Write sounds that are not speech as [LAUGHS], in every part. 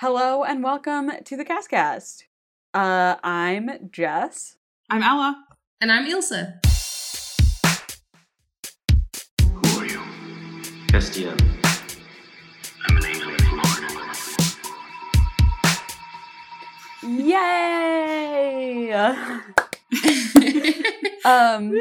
Hello and welcome to the CasCast. Uh, I'm Jess. I'm Ella. And I'm Ilsa. Who are you? Castiel. I'm an angel of Lord. Yay! [LAUGHS] um, [LAUGHS]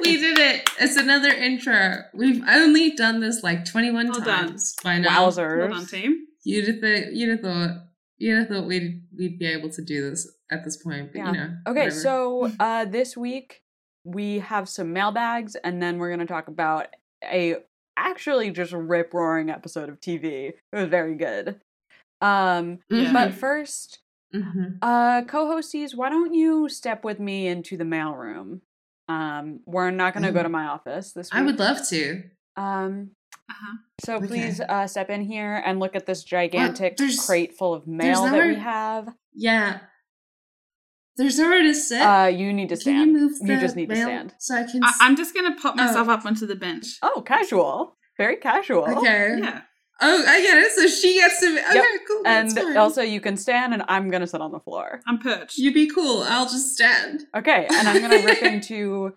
we did it. It's another intro. We've only done this like 21 Well done. times by now. wowzers. Well done, team. You'd have, th- you'd have thought you'd have thought we'd we'd be able to do this at this point, but Yeah. you know. Okay, whatever. so [LAUGHS] uh, this week we have some mailbags, and then we're going to talk about a actually just rip roaring episode of TV. It was very good. Um, Mhm. but first, Mhm. uh, co-hosties, why don't you step with me into the mailroom? Um, we're not going to go Oh. to my office this week. I would love to. Um, Uh-huh. so Okay. please uh, step in here and look at this gigantic there's- crate full of mail that we have. Yeah. There's nowhere to sit. Uh, you need to Can stand. you move You just need to stand. So I can. I- am just gonna pop myself Oh. up onto the bench. Oh, casual. Very casual. okay. Yeah. Oh, I get it. So she gets to. Okay, Yep. cool. And that's also, you can stand, and I'm gonna sit on the floor. I'm perched. you be cool. I'll just stand. Okay, and I'm gonna rip [LAUGHS] into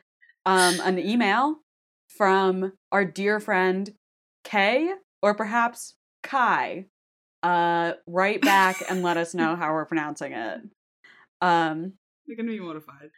um, an email from our dear friend Kay, or perhaps Kai. Uh, write back and let us know how we're pronouncing it. Um, You're gonna be mortified.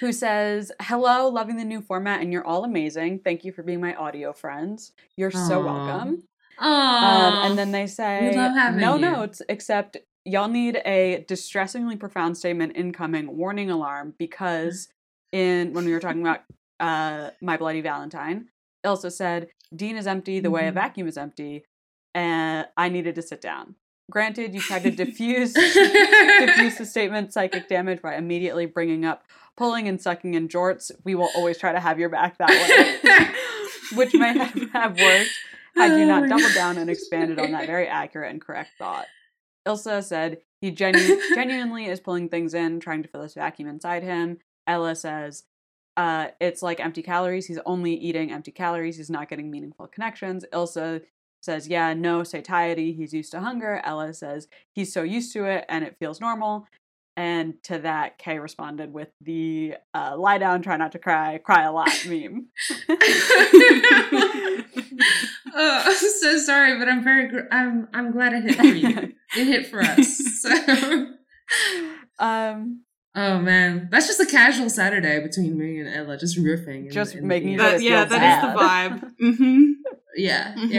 who says, Hello, loving the new format, and you're all amazing. Thank you for being my audio friends. You're so welcome. Aww. Um, and then they say, No you." notes, except y'all need a distressingly profound statement incoming warning alarm because in when we were talking about uh, My Bloody Valentine, Ilsa said, Dean is empty the way a Mhm. vacuum is empty, and I needed to sit down. Granted, you tried to diffuse diffuse the [LAUGHS] statement psychic damage by immediately bringing up pulling and sucking in jorts. We will always try to have your back that way, [LAUGHS] which may have, have worked had you not doubled down and expanded on that [LAUGHS] very accurate and correct thought. Ilsa said he genu- genuinely is pulling things in, trying to fill this vacuum inside him. Ella says uh, it's like empty calories. He's only eating empty calories. He's not getting meaningful connections. Ilsa says, yeah, no satiety. He's used to hunger. Ella says he's so used to it and it feels normal. And to that, Kay responded with the uh, lie down, try not to cry, cry a lot meme. [LAUGHS] oh, I'm so sorry, but I'm very. Gr- I'm. I'm glad it hit for you. [LAUGHS] it hit for us. So. um, Oh man, that's just a casual Saturday between me and Ella, just riffing. and- Just and- making yeah. That, it yeah, feels that is the vibe. [LAUGHS] Mm-hmm. Yeah, Mhm.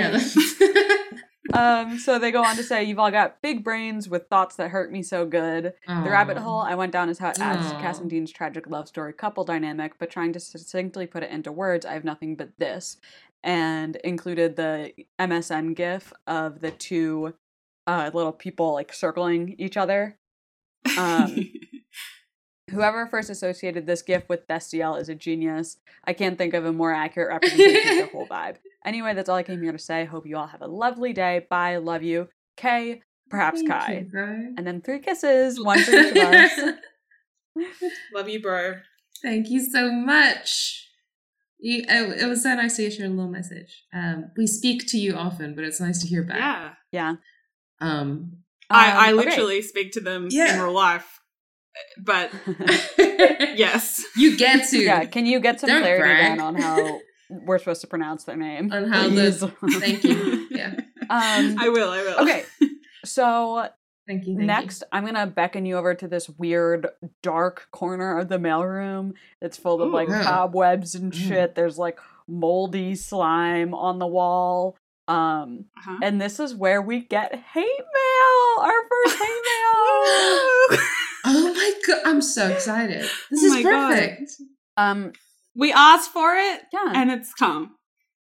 yeah. [LAUGHS] um, so they go on to say, You've all got big brains with thoughts that hurt me so good. The rabbit hole I went down is how it adds to Aw. Cass and Dean's tragic love story couple dynamic, but trying to succinctly put it into words, I have nothing but this. And included the MSN gif of the two uh, little people like circling each other. Um, [LAUGHS] whoever first associated this gif with Destiel is a genius. I can't think of a more accurate representation of the whole [LAUGHS] vibe. Anyway, that's all I came here to say. Hope you all have a lovely day. Bye. Love you. Kay, perhaps Thank Kai. you, bro. And then three kisses, one for each of us. [LAUGHS] Love you, bro. Thank you so much. You, it, it was so nice to get your little message. Um, we speak to you often, but it's nice to hear back. Yeah. Yeah. Um, I, I Um, okay. literally speak to them in real life. But [LAUGHS] yes. you get to. yeah, can you get some Don't clarity brag. then on how we're supposed to pronounce their name? On how please? the- Thank you. Yeah. um, [LAUGHS] I will, I will. okay, so Thank you. Thank next I'm gonna beckon you over to this weird dark corner of the mailroom that's full of Ooh. like Yeah. cobwebs and Mm. shit. There's like moldy slime on the wall. Um, Uh-huh. and this is where we get hate mail, our first hate [LAUGHS] mail. Oh my god! I'm so excited. This Oh is my God. perfect. um, we asked for it yeah, and it's come.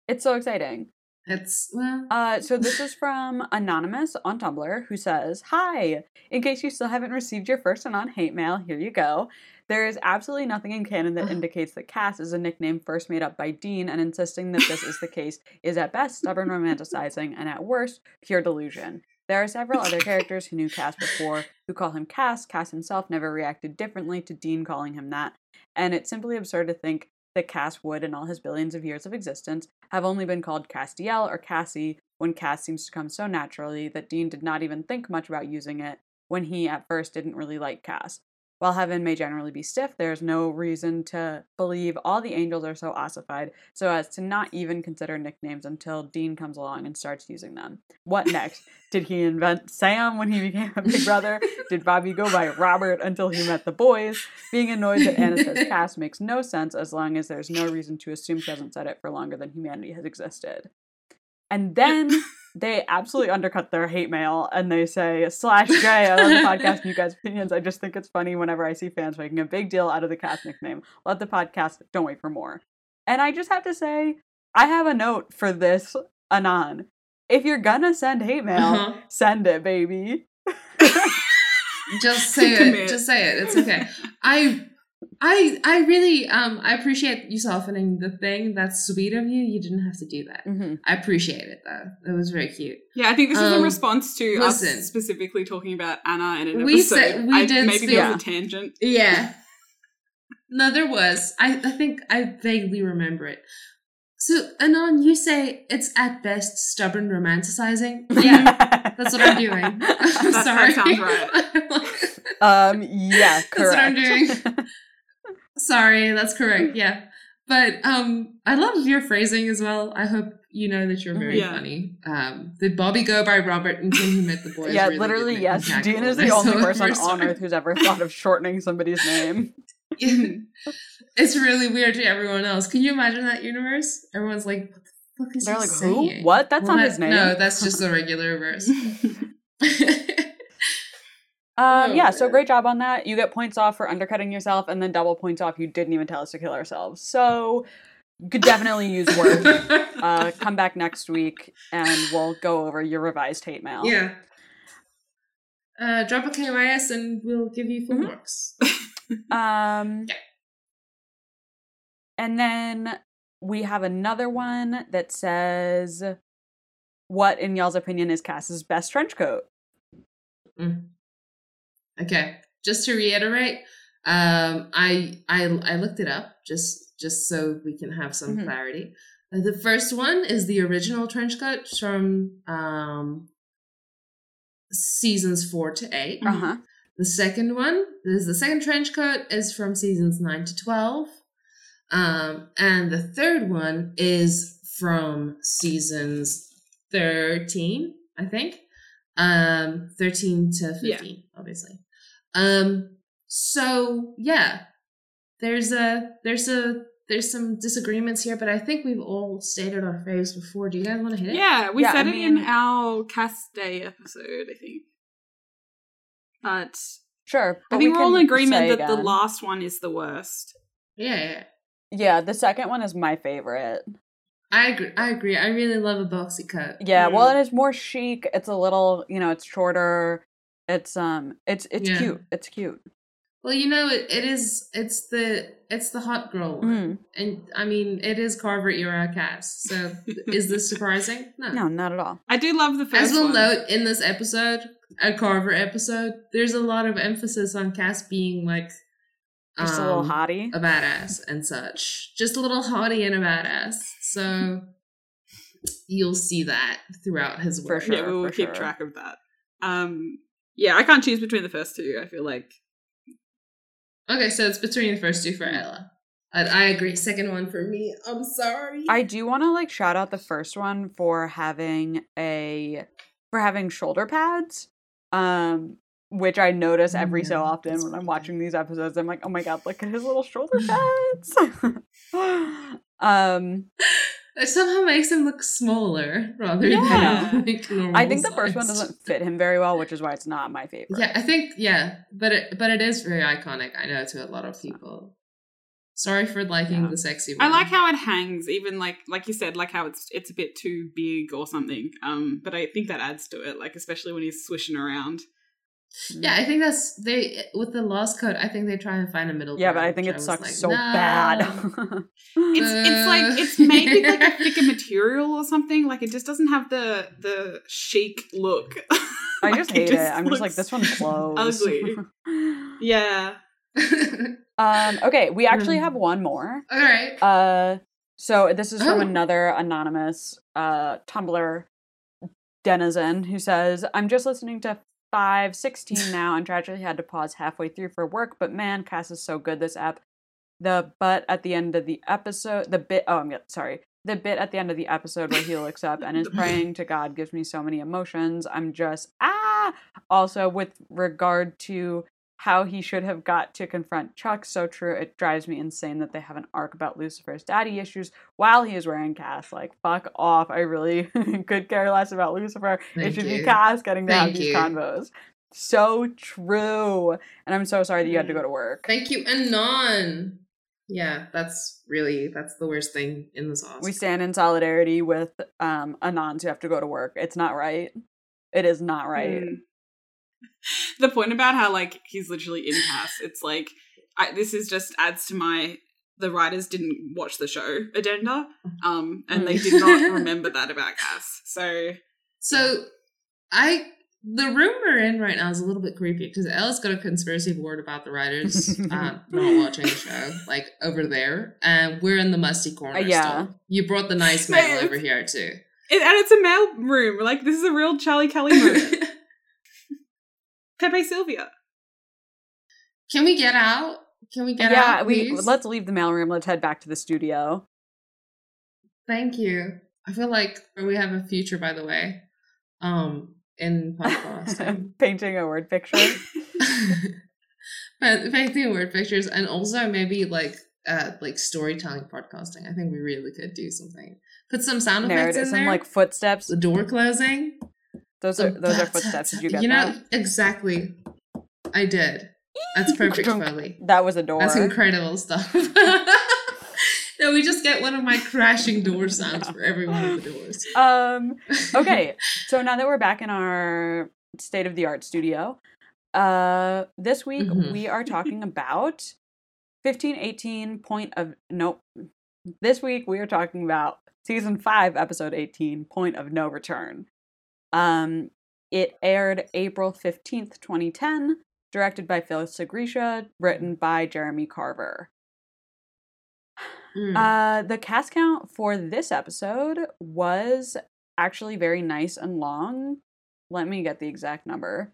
it's so exciting. It's well. Uh, so this is from Anonymous on Tumblr who says, Hi! In case you still haven't received your first and on hate mail, here you go. There is absolutely nothing in canon that indicates that Cass is a nickname first made up by Dean, and insisting that this is the case is at best stubborn romanticizing and at worst pure delusion. There are several other [LAUGHS] characters who knew Cass before who call him Cass. Cass himself never reacted differently to Dean calling him that, and it's simply absurd to think that Cass would, in all his billions of years of existence, have only been called Castiel or Cassie when Cass seems to come so naturally that Dean did not even think much about using it when he at first didn't really like Cass. While heaven may generally be stiff, there is no reason to believe all the angels are so ossified so as to not even consider nicknames until Dean comes along and starts using them. What next? Did he invent Sam when he [LAUGHS] became a big brother? Did Bobby go by Robert until he met the boys? Being annoyed that Anna says Cass makes no sense as long as there's no reason to assume she hasn't said it for longer than humanity has existed. And then they absolutely undercut their hate mail and they say, slash J, I love the podcast and you guys' opinions. I just think it's funny whenever I see fans making a big deal out of the Cass nickname. Love the podcast. Don't wait for more. And I just have to say, I have a note for this Anon. If you're gonna send hate mail, Uh-huh. send it, baby. [LAUGHS] Just say [LAUGHS] it. Just say it. It's okay. I I I really um I appreciate you softening the thing. That's sweet of you. You didn't have to do that. hmm I appreciate it though. It was very cute. Yeah, I think this is Um, in response to listen. us specifically talking about Anna in an We episode. said- we I, did maybe speak- there Yeah. was a tangent. Yeah. No, there was. I, I think I vaguely remember it. So, Anon, you say it's at best stubborn romanticizing. [LAUGHS] Yeah, that's what I'm doing. I'm that [LAUGHS] sorry. sounds right. [LAUGHS] um, yeah, correct. That's what I'm doing. Sorry, that's correct. Yeah. But um I love your phrasing as well. I hope you know that you're very Yeah. funny. Um did Bobby go by Robert until he met the boys? [LAUGHS] yeah, Really literally, yes. Dean is the [LAUGHS] only person on earth who's ever thought of shortening somebody's name. [LAUGHS] it's really weird to everyone else. Can you imagine that universe? Everyone's like, what the fuck is They're he like, saying? who? What? That's Well, not that- his name. No, that's just the regular verse. Um, yeah, Oh, so great job on that. You get points off for undercutting yourself, and then double points off. You didn't even tell us to kill ourselves. So, you could definitely use words. [LAUGHS] Uh, come back next week, and we'll go over your revised hate mail. yeah. Uh, drop a KYS and we'll give you full Mhm. marks. Um, [LAUGHS] Yeah. and then we have another one that says, "What, in y'all's opinion, is Cass's best trench coat?" Okay, just to reiterate, um, I I I looked it up just just so we can have some Mhm. clarity. Uh, the first one is the original trench coat from um, seasons four to 8 Uh huh. The second one, is the second trench coat, is from seasons nine to twelve, um, and the third one is from seasons thirteen, I think, um, thirteen to Yeah. fifteen, obviously. Um, so yeah, there's a there's a there's some disagreements here, but I think we've all stated our faves before. Do you guys want to hit it? yeah, we Yeah, said I it in our cast day episode, I think. But Sure. I think we we're all can in agreement say that the last one is the worst. yeah, yeah. Yeah, the second one is my favorite. I agree. I agree. I really love a boxy cut. Yeah, Mm. well, it is more chic. It's a little, you know, it's shorter. It's um, it's it's Yeah. cute. It's cute. Well, you know, it, it is. It's the it's the hot girl one, Mm. and I mean, it is Carver era Cass. So, is this surprising? [LAUGHS] No. No, not at all. I do love the first As we'll one. note in this episode, a Carver episode, there's a lot of emphasis on Cass being like Just a little um, hottie. a badass and such. Just a little hottie and a badass. So you'll see that throughout his For work. sure. yeah, we will for keep sure. track of that. Um, yeah, I can't choose between the first two. I feel like Okay, so it's between the first two for Ella. I, I agree. Second one for me. I'm sorry. I do want to like shout out the first one for having a for having shoulder pads. Um which I notice every so often that's when I'm watching these episodes. I'm like, oh my god, look at his little shoulder pads. [LAUGHS] um It somehow makes him look smaller rather Yeah. than [LAUGHS] like normal I think the first one doesn't fit him very well, which is why it's not my favorite. Yeah, I think yeah, but it but it is very iconic. I know to a lot of people. Sorry for liking Yeah. the sexy. One. I like how it hangs, even like like you said, like how it's it's a bit too big or something. Um, but I think that adds to it, like especially when he's swishing around. Yeah, I think that's they with the lost code. I think they try and find a middle. Yeah, but I think it was sucks like, so no. bad. [LAUGHS] It's it's like it's made with like a [LAUGHS] thicker material or something. Like it just doesn't have the the chic look. I [LAUGHS] Like, just hate it. I'm just like this one's closed. ugly. Yeah. Um, okay, we actually Um, have one more. All right. Uh, so this is from Oh. another anonymous uh Tumblr denizen who says, "I'm just listening to 516 [LAUGHS] now and tragically had to pause halfway through for work, but man, Cass is so good this app. The but at the end of the episode, the bit oh, I'm sorry. The bit at the end of the episode where he looks up and is [LAUGHS] praying to God gives me so many emotions. I'm just ah. Also, with regard to how he should have got to confront Chuck. So true. It drives me insane that they have an arc about Lucifer's daddy issues while he is wearing Cass. Like, fuck off. I really [LAUGHS] could care less about Lucifer. it Thank should be. Cass getting to have Thank these you. convos. So true. And I'm so sorry that you had to go to work. Thank you, Anon. Yeah, that's really that's the worst thing in the sauce. We stand in solidarity with um Anons who have to go to work. It's not right. It is not right. Mm. [LAUGHS] The point about how like he's literally in Cass, it's like I, this is just adds to my the writers didn't watch the show agenda, um, and they did not [LAUGHS] remember that about Cass. So So I the room we're in right now is a little bit creepy because Ella's got a conspiracy board about the writers uh, [LAUGHS] not watching the show, like over there, and we're in the musty corner. Uh, yeah. still. you brought the nice No, mail over here too. it, and it's a mail room. Like this is a real Charlie Kelly moment. Pepe Silvia. Can we get out? Can we get yeah, out? Yeah, we please? let's leave the mailroom. Let's head back to the studio. Thank you. I feel like we have a future, by the way, um, in podcasting. [LAUGHS] Painting a word picture. [LAUGHS] but painting word pictures and also maybe like uh like storytelling podcasting. I think we really could do something. Put some sound effects Narrative, in some there. like footsteps. the door closing. Those are those are footsteps. Did you get You know that? exactly. I did. That's [LAUGHS] perfect, Foley. That was a door. That's incredible stuff. [LAUGHS] no, we just get one of my crashing door sounds for every one of the doors. [LAUGHS] um okay so now that we're back in our state of the art studio uh this week Mhm. we are talking about 1518 point of nope this week we are talking about season 5 episode 18 point of no return um it aired april 15th 2010 directed by phil sgriccia written by jeremy carver Mm. uh, the cast count for this episode was actually very nice and long. Let me get the exact number.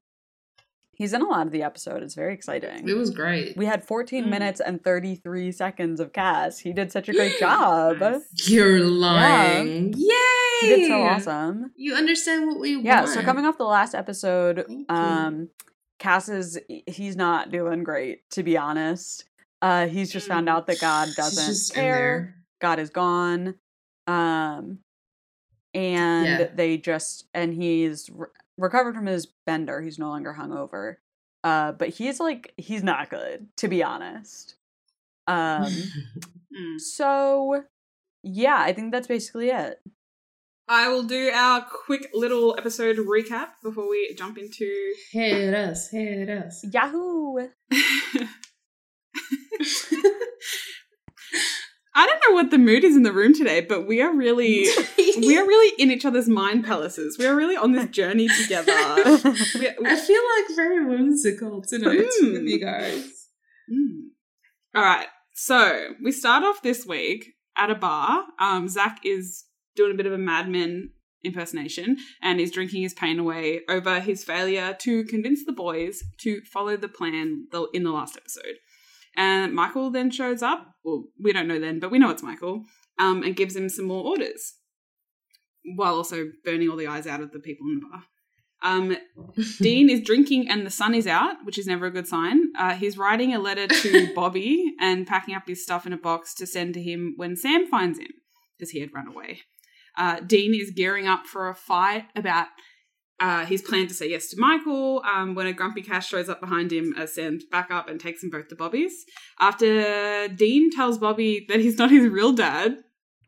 He's in a lot of the episode. It's very exciting. it was great. We had 14 Mm. minutes and 33 seconds of Cass. He did such a great job. You're lying. Yay! He did so awesome. You understand what we want. Yeah, want. so coming off the last episode, um Cass is he's not doing great, to be honest. Uh he's just found out that God doesn't care. God is gone. Um, and Yeah. they just and he's recovered from his bender. He's no longer hungover. Uh, but he's like he's not good to be honest. Um, [LAUGHS] Mm. so yeah, I think that's basically it. I will do our quick little episode recap before we jump into. hit us, hit us. Yahoo! [LAUGHS] [LAUGHS] I don't know what the mood is in the room today, but we are really [LAUGHS] we are really in each other's mind palaces. We are really on this journey together. [LAUGHS] We- I feel like very whimsical tonight Mm. with you guys. Mm. All right. So we start off this week at a bar. Um, Zach is doing a bit of a madman impersonation and is drinking his pain away over his failure to convince the boys to follow the plan in the last episode. And Michael then shows up. Well, we don't know then, but we know it's Michael. Um, and gives him some more orders, while also burning all the eyes out of the people in the bar. Um, [LAUGHS] Dean is drinking and the sun is out, which is never a good sign. Uh, he's writing a letter to [LAUGHS] Bobby and packing up his stuff in a box to send to him when Sam finds him, because he had run away. Uh, Dean is gearing up for a fight about uh, his plan to say yes to Michael um, when a grumpy Cass shows up behind him as Sam's back up and takes them both to Bobby's. After Dean tells Bobby that he's not his real dad,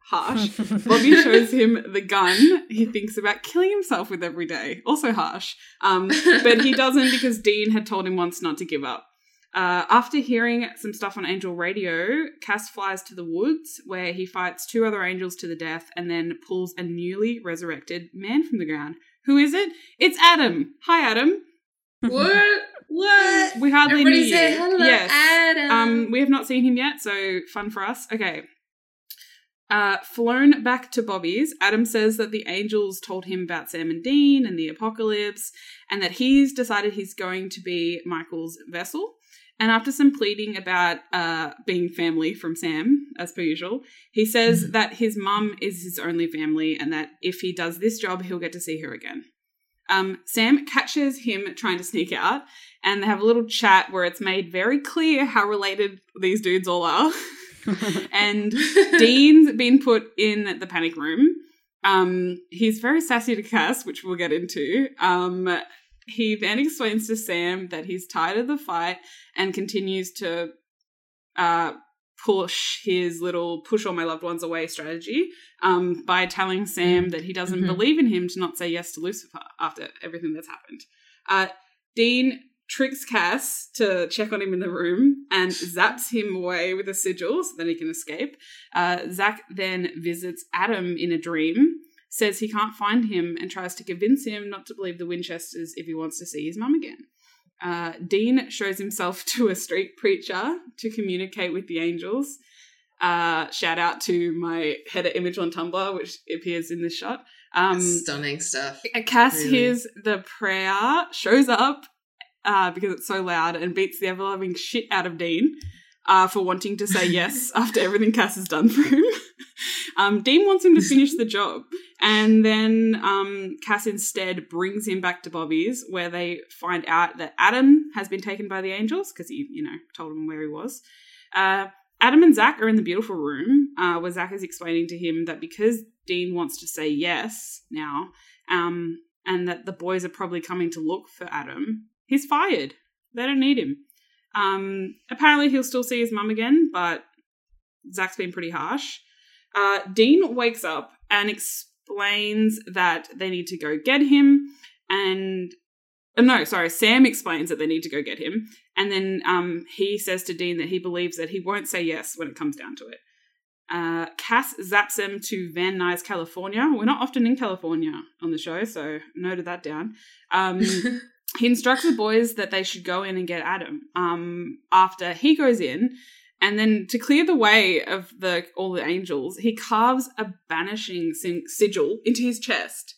harsh, [LAUGHS] Bobby shows him the gun he thinks about killing himself with every day. Also harsh. Um, but he doesn't because Dean had told him once not to give up. Uh, after hearing some stuff on Angel Radio, Cass flies to the woods where he fights two other angels to the death and then pulls a newly resurrected man from the ground. Who is it? It's Adam. Hi, Adam. what? What? We hardly Everybody knew say you. hello, yes. Adam. Um, we have not seen him yet, so fun for us. Okay. Uh, flown back to Bobby's, Adam says that the angels told him about Sam and Dean and the apocalypse, and that he's decided he's going to be Michael's vessel. And after some pleading about uh, being family from Sam, as per usual, he says Mhm. that his mum is his only family and that if he does this job, he'll get to see her again. Um, Sam catches him trying to sneak out, and they have a little chat where it's made very clear how related these dudes all are. [LAUGHS] and Dean's been put in the panic room. Um, he's very sassy to Cass, which we'll get into. Um, he then explains to Sam that he's tired of the fight and continues to uh, push his little push all my loved ones away strategy um, by telling Sam that he doesn't Mhm. believe in him to not say yes to Lucifer after everything that's happened. Uh, Dean tricks Cass to check on him in the room and zaps him away with a sigil so that he can escape. Uh, Zach then visits Adam in a dream, says he can't find him, and tries to convince him not to believe the Winchesters if he wants to see his mum again. Uh, Dean shows himself [LAUGHS] to a street preacher to communicate with the angels. Uh, shout out to my header image on Tumblr, which appears in this shot. Um, Stunning stuff. Cass Really? hears the prayer, shows up uh, because it's so loud, and beats the ever loving shit out of Dean uh, for wanting to say yes [LAUGHS] after everything Cass has done for him. um, Dean wants him to finish the job, and then um, Cass instead brings him back to Bobby's, where they find out that Adam has been taken by the angels because he, you know, told him where he was. Uh, Adam and Zach are in the beautiful room uh, where Zach is explaining to him that because Dean wants to say yes now, um, and that the boys are probably coming to look for Adam, he's fired. They don't need him. Um, apparently, he'll still see his mum again, but Zach's been pretty harsh. Uh, Dean wakes up and explains that they need to go get him, and uh, no, sorry, Sam explains that they need to go get him, and then um, he says to Dean that he believes that he won't say yes when it comes down to it. Uh, Cass zaps him to Van Nuys, California. We're not often in California on the show, so noted that down. Um, [LAUGHS] he instructs the boys that they should go in and get Adam. Um, after he goes in, and then to clear the way of the all the angels, he carves a banishing sin- sigil into his chest.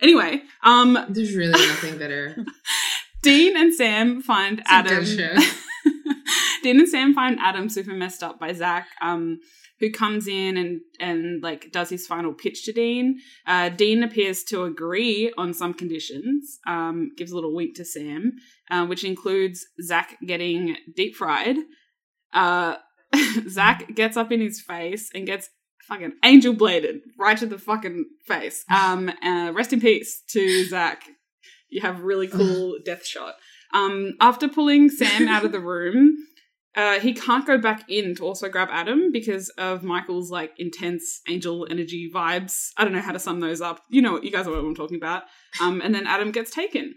Anyway, um, There's really nothing better. [LAUGHS] Dean and Sam find It's Adam. [LAUGHS] Dean and Sam find Adam super messed up by Zach, um, who comes in and and like does his final pitch to Dean. Uh, Dean appears to agree on some conditions. Um, gives a little wink to Sam, uh, which includes Zach getting deep fried. Uh, [LAUGHS] Zach gets up in his face and gets fucking angel bladed right to the fucking face. [LAUGHS] Um, uh, rest in peace to Zach. You have a really cool [SIGHS] death shot. Um, after pulling Sam out of the room, uh, he can't go back in to also grab Adam because of Michael's like intense angel energy vibes. I don't know how to sum those up. You know, you guys know what I'm talking about. Um, and then Adam gets taken.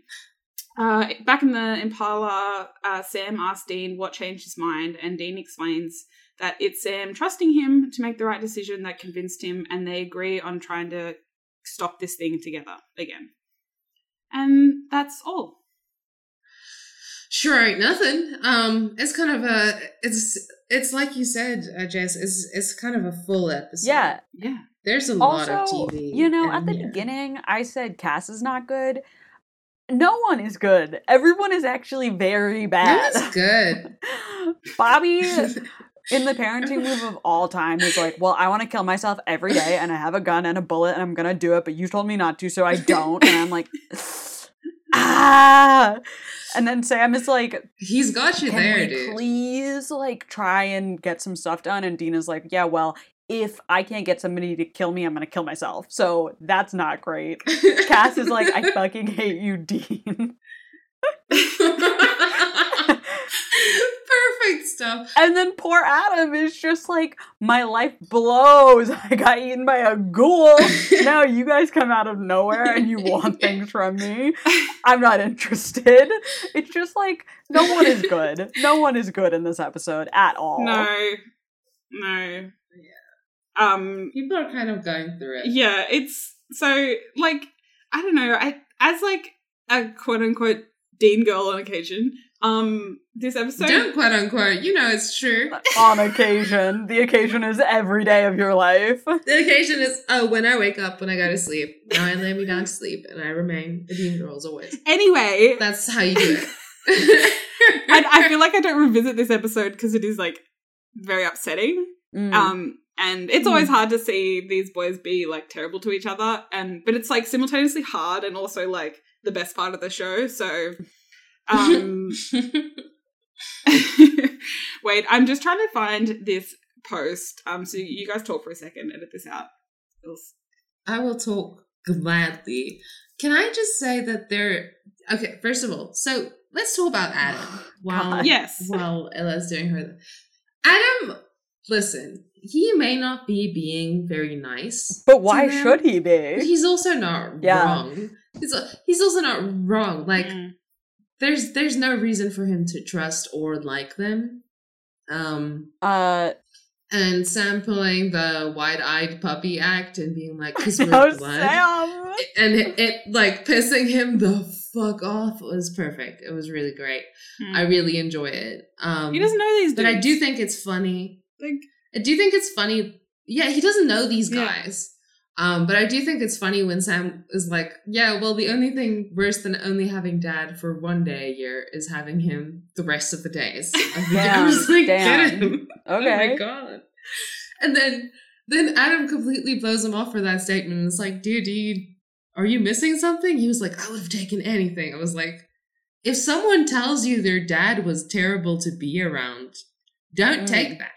Uh, back in the Impala, uh, Sam asks Dean what changed his mind, and Dean explains that it's Sam trusting him to make the right decision that convinced him, and they agree on trying to stop this thing together again. And that's all. Sure, ain't nothing. Um, it's kind of a it's it's like you said, uh, Jess. It's it's kind of a full episode. Yeah. Yeah. there's a lot of TV. you know, at the yeah. beginning, I said Cass is not good. No one is good. Everyone is actually very bad. That was good. [LAUGHS] Bobby in the [LAUGHS] parenting move of all time is like, well, I want to kill myself every day and I have a gun and a bullet and I'm going to do it, but you told me not to, so I don't. And I'm like, ah. And then Sam is like, He's got you there, dude. please like try and get some stuff done? And Dean's like, yeah, well, if I can't get somebody to kill me, I'm going to kill myself. So that's not great. Cass is like, I [LAUGHS] fucking hate you, Dean. [LAUGHS] Perfect stuff. And then poor Adam is just like, my life blows. [LAUGHS] I got eaten by a ghoul. [LAUGHS] now you guys come out of nowhere and you want things from me. I'm not interested. It's just like, no one is good. No one is good in this episode at all. No. No. Um People are kind of going through it. yeah, it's so like I don't know, I as like a quote unquote Dean girl on occasion, Um, this episode. Don't quote unquote. You know it's true. On occasion, the occasion is every day of your life. The occasion is oh, when I wake up, when I go to sleep. Now I lay me down to sleep, and I remain a Dean girl as always. Anyway, That's how you do it. [LAUGHS] I, I feel like I don't revisit this episode because it is like very upsetting. Mm. Um, and it's always hard to see these boys be like terrible to each other, and but it's like simultaneously hard and also like the best part of the show. So, [LAUGHS] um, [LAUGHS] wait, I'm just trying to find this post. Um, so you guys talk for a second, edit this out. I will talk gladly. Can I just say that there? Okay, first of all, so let's talk about Adam. [SIGHS] While God. Yes. [LAUGHS] while Ella's doing her, Adam. Listen, he may not be being very nice, but why should he But be? he's also not Yeah. wrong. He's he's also not wrong. Like Mm. there's there's no reason for him to trust or like them. Um, Uh, and Sam pulling the wide-eyed puppy act and being like, "Cause we're no, blood," Sam. and it, it like pissing him the fuck off was perfect. It was really great. Mm. I really enjoy it. Um, he doesn't know these dudes. but I do think it's funny. like I do think it's funny. Yeah, he doesn't know these Yeah. Um, but I do think it's funny when Sam is like, "Yeah, well, the only thing worse than only having Dad for one day a year is having him the rest of the days." [LAUGHS] [LAUGHS] I think Damn, I like, damn. "Get him." [LAUGHS] Oh my god. And then then Adam completely blows him off for that statement and it's like, dude, do you are you missing something? He was like, I would have taken anything. I was like, if someone tells you their dad was terrible to be around, don't Mm. take that.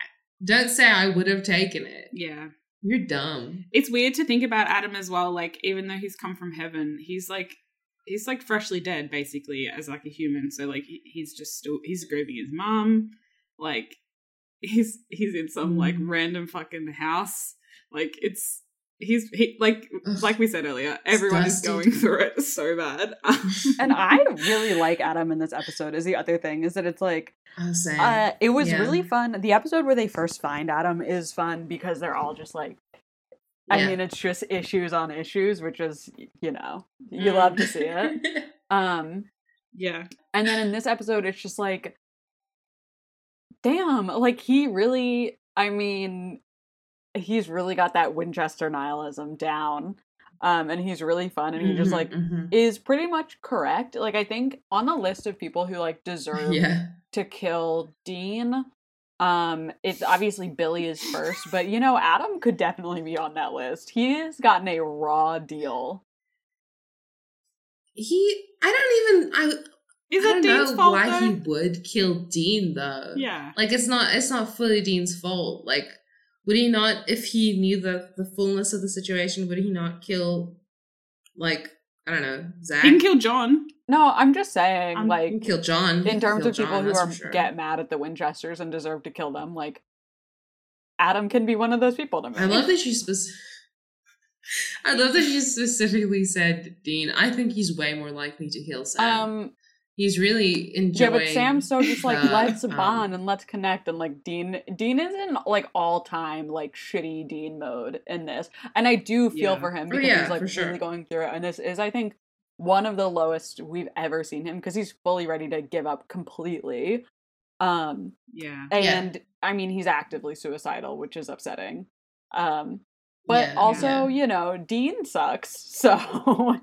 Don't say I would have taken it. yeah. You're dumb. It's weird to think about Adam as well. Like, even though he's come from heaven, he's like he's like freshly dead, basically, as like a human. So like he's just still he's grieving his mom. Like he's he's in some like Mm. random fucking house. Like it's he's he like Ugh. like we said earlier, everyone is going through it so bad. [LAUGHS] And I really like Adam in this episode. Is the other thing is that it's like I was saying. uh, it was Yeah. really fun. The episode where they first find Adam is fun because they're all just like. I mean, it's just issues on issues, which is you know you love to see it. [LAUGHS] Um, yeah. and then in this episode, it's just like, damn, like he really. I mean, he's really got that Winchester nihilism down, um, and he's really fun, and he just Mhm, like mhm. is pretty much correct. Like I think on the list of people who like [LAUGHS] deserve yeah. to kill Dean, um, it's obviously Billie is first, but you know Adam could definitely be on that list. He has gotten a raw deal. He I don't even I Is I don't Dean's know fault why though? he would kill Dean though. Yeah. Like it's not it's not fully Dean's fault. Like would he not if he knew the the fullness of the situation, would he not kill like I don't know, Zach? He can kill John. No, I'm just saying, Um, like kill John. In terms of people John, who are sure. get mad at the Winchesters and deserve to kill them, like Adam can be one of those people to me. I love that she spec- [LAUGHS] I love that she specifically said Dean. I think he's way more likely to kill Sam. Um, he's really yeah, enjoying. but Sam's so just like the, let's um, bond and let's connect and like Dean Dean is in like all time like shitty Dean mode in this, and I do feel Yeah. for him Oh, because yeah, he's like for sure. really going through it, and this is I think one of the lowest we've ever seen him because he's fully ready to give up completely. Um, Yeah. Yeah. and I mean he's actively suicidal, which is upsetting. Um, but Yeah, also yeah. you know Dean sucks, [LAUGHS] so.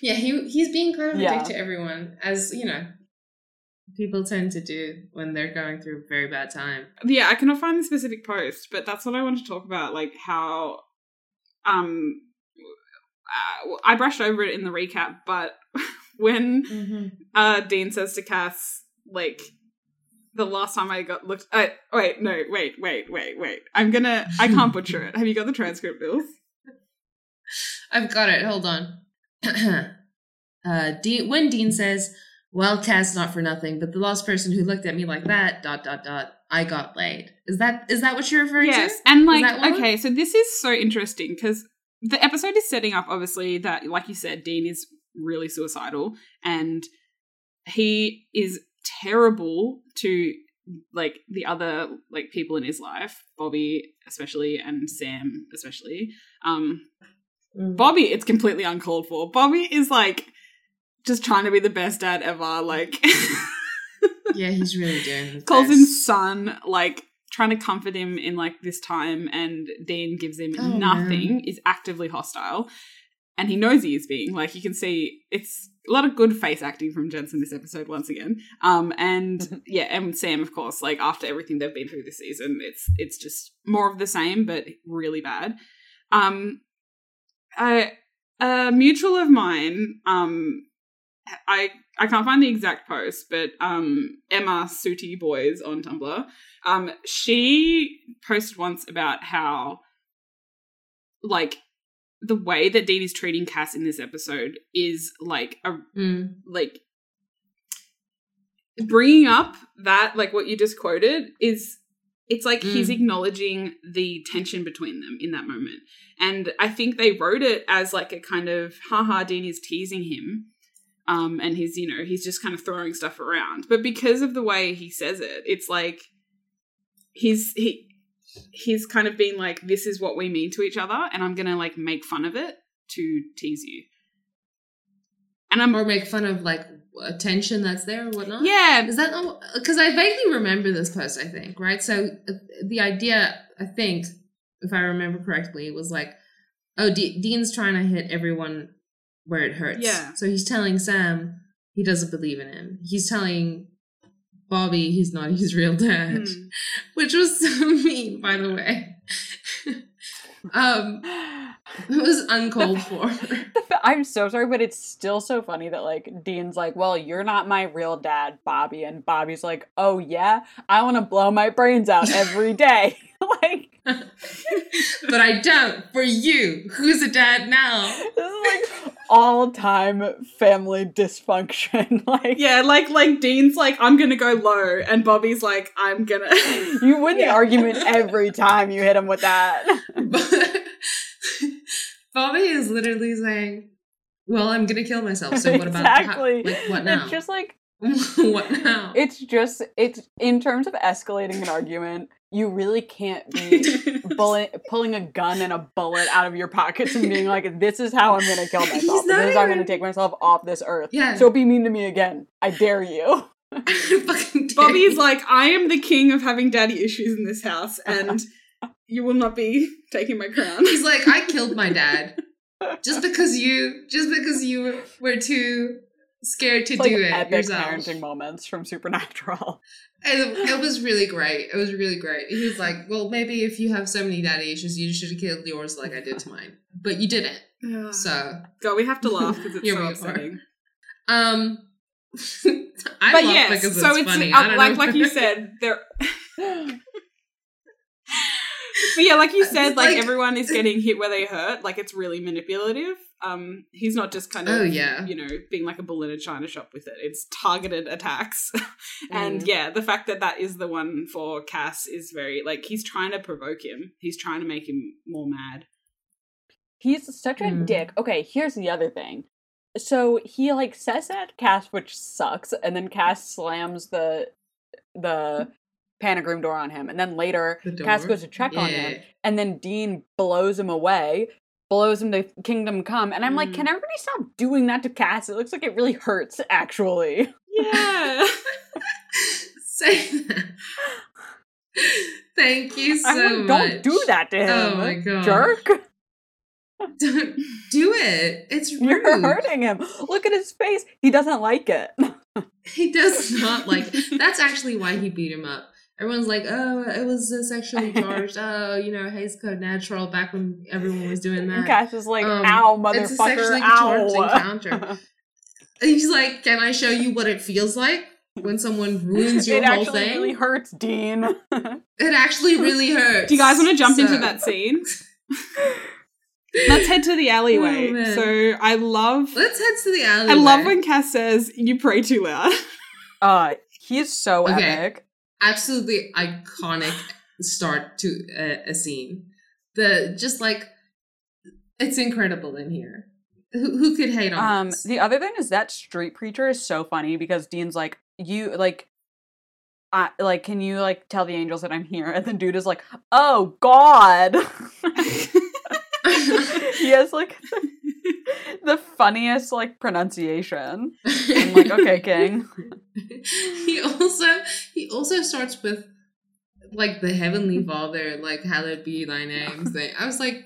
Yeah, he he's being kind of a Yeah. dick to everyone, as you know, people tend to do when they're going through a very bad time. yeah i cannot find the specific post but that's what i want to talk about like how um uh, i brushed over it in the recap but [LAUGHS] when uh dean says to cass like the last time i got looked uh, wait no wait wait wait wait i'm gonna i can't butcher it have you got the transcript Bill? [LAUGHS] I've got it. Hold on. [COUGHS] uh, Dean, when Dean says, "Well, Cass, not for nothing, but the last person who looked at me like that." Dot dot dot. I got laid. Is that is that what you're referring yes to? and like okay so this is so interesting because the episode is setting up obviously that like you said dean is really suicidal and he is terrible to like the other like people in his life bobby especially and sam especially um Mm. bobby it's completely uncalled for bobby is like just trying to be the best dad ever. Like [LAUGHS] Yeah, he's really doing his calls him son, like trying to comfort him in like this time, and Dean gives him Oh, nothing, is actively hostile. And he knows he is being like you can see it's a lot of good face acting from Jensen this episode once again. Um and [LAUGHS] yeah, and Sam of course, like after everything they've been through this season, it's it's just more of the same, but really bad. Um a, a mutual of mine, um I I can't find the exact post, but um Emma Sooty Boys on Tumblr, um, she posted once about how like the way that Dean is treating Cass in this episode is like a Mm. like bringing up that like what you just quoted is it's like he's Mm. acknowledging the tension between them in that moment. And i think they wrote it as like a kind of haha dean is teasing him um and he's you know he's just kind of throwing stuff around. But because of the way he says it it's like he's he he's kind of being like this is what we mean to each other and i'm gonna like make fun of it to tease you and i'm Or make fun of like attention that's there or whatnot. yeah Is that because I vaguely remember this post? I think right. So uh, the idea, I think, if I remember correctly, was like, oh, D- Dean's trying to hit everyone where it hurts. Yeah. So he's telling Sam he doesn't believe in him. He's telling Bobby he's not his real dad, Hmm. [LAUGHS] which was so [LAUGHS] mean, by the way. [LAUGHS] um, it was uncalled [LAUGHS] for. The fa- I'm so sorry, but it's still so funny that like Dean's like, "Well, you're not my real dad, Bobby," and Bobby's like, "Oh yeah, I want to blow my brains out every [LAUGHS] day." [LAUGHS] like but I don't for you. Who's a dad now? this is like all time family dysfunction. like Yeah, like like Dean's like I'm gonna go low, and Bobby's like I'm gonna. you win the Yeah. argument every time you hit him with that. Bobby is literally saying, "Well, I'm gonna kill myself. So [LAUGHS] what about exactly? how- like what now? It's just like [LAUGHS] what now? it's just it's in terms of escalating an argument. You really can't be [LAUGHS] bullet, pulling a gun and a bullet out of your pockets and being like, "This is how I'm going to kill myself. not This is how I'm gonna take myself off this earth." Yeah. So be mean to me again. I dare you. Fucking dare Bobby's you. like I am the king of having daddy issues in this house, uh-huh. and you will not be [LAUGHS] taking my crown. he's like, I killed my [LAUGHS] dad just because you, just because you were too scared to It's like do it epic yourself. parenting moments from Supernatural. And it, it was really great. It was really great. He was like, "Well, maybe if you have so many daddy issues, you should have killed yours like I did to mine, but you didn't." So, God, we have to laugh because it's [LAUGHS] Here so we are. upsetting. um, I but laugh yes, because so it's, it's funny. uh, I don't like know. like you said there. But yeah, like you said, like, Like- everyone is getting hit where they hurt. Like it's really manipulative. Um, he's not just kind of, Oh, yeah. you know, being like a bull in a china shop with it. It's targeted attacks, [LAUGHS] and Mm. yeah, the fact that that is the one for Cass is very like he's trying to provoke him. He's trying to make him more mad. He's such a Mm. dick. Okay, here's the other thing. So he like says that Cass, which sucks, and then Cass slams the the panic room door on him, and then later The Cass goes to check on him, and then Dean blows him away, blows him to Kingdom Come, and I'm like, Mm. can everybody stop doing that to Cass? It looks like it really hurts, actually. Yeah. [LAUGHS] Say that. Thank you [LAUGHS] so like, much. don't do that to him. Oh my God. jerk! Don't do it. It's [LAUGHS] rude. You're hurting him. Look at his face. He doesn't like it. He does not like. That's actually why he beat him up. Everyone's like, "Oh, it was uh, sexually [LAUGHS] charged." oh, you know, Hays Code Natural back when everyone was doing that. Cass is like, Um, ow, it's a motherfucker, sexually charged ow. encounter. And [LAUGHS] he's like, "Can I show you what it feels like when someone ruins your it whole actually thing? really hurts, Dean. [LAUGHS] it actually really hurts." Do you guys want to jump into that scene? Let's head to the alleyway. Oh, so I love, Let's head to the alleyway. I love when Cass says, "You pray too loud." uh, he is so Okay. epic. Absolutely iconic start to a, a scene. The just like it's incredible in here. Who, who could hate on Um, this? the other thing is that street preacher is so funny because Dean's like, you like, I like, can you like tell the angels that I'm here? [LAUGHS] And then dude is like, oh God. [LAUGHS] [LAUGHS] he has like [LAUGHS] the funniest like pronunciation. I'm like, okay, [LAUGHS] King. he also he also starts with like the heavenly father, like hallowed be thy name [LAUGHS] thing. I was like,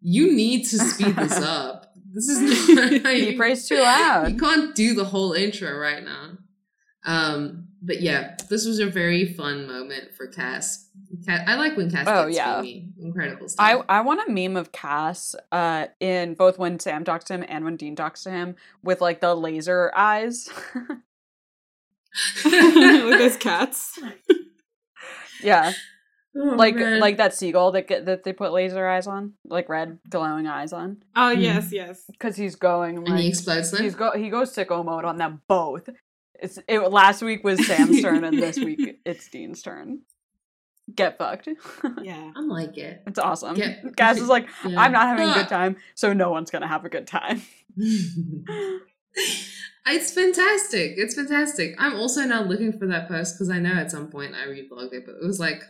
you need to speed this up. This is not how he you- prays too loud. You can't do the whole intro right now. Um, but yeah, this was a very fun moment for Cass. Ca- I like when Cass Oh, gets yeah. me incredible I, stuff. I I want a meme of Cass uh in both when Sam talks to him and when Dean talks to him with like the laser eyes. [LAUGHS] With those [LAUGHS] cats. yeah. Oh, Like man. like that seagull that get, that they put laser eyes on, like red glowing eyes on Oh Mm. yes, yes. cuz he's going and he explodes them. he's go he goes sicko mode on them both. It's it last week was Sam's turn and this week [LAUGHS] it's Dean's turn. Get fucked. [LAUGHS] Yeah. I'm like it. it's awesome. Get- [LAUGHS] Cass is like, Yeah. I'm not having a good time, so no one's gonna have a good time. it's fantastic. It's fantastic. I'm also now looking for that post because I know at some point I reblogged it, but it was like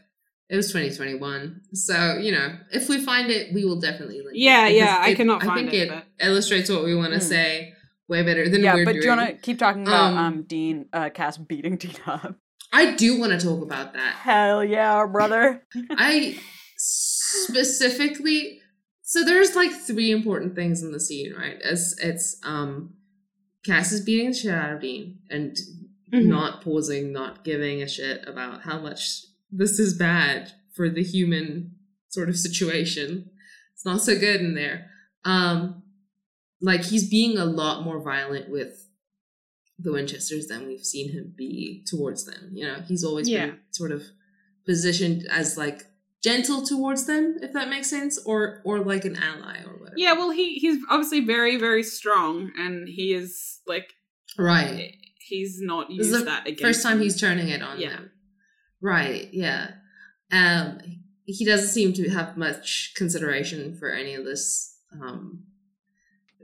it was 2021. So you know, if we find it, we will definitely link. it, Yeah, because yeah, I it- cannot I find think it, but- illustrates what we want to Mm. say way better than yeah, we're but doing. do you want to keep talking about Um, um, Dean uh, Cass beating [LAUGHS] Dean up? I do want to talk about that. Hell yeah, brother! [LAUGHS] I specifically so there's like three important things in the scene, right? As it's um Cass is beating the shit out of Dean and Mhm. not pausing, not giving a shit about how much this is bad for the human sort of situation. It's not so good in there. Um like he's being a lot more violent with the Winchesters than we've seen him be towards them. You know, he's always Yeah. been sort of positioned as like gentle towards them, if that makes sense, or or like an ally or whatever. Yeah, well he he's obviously very, very strong and he is like right. he's not This is used that against First time he's turning it on Yeah. them. Right. Yeah. Um, he doesn't seem to have much consideration for any of this. Um,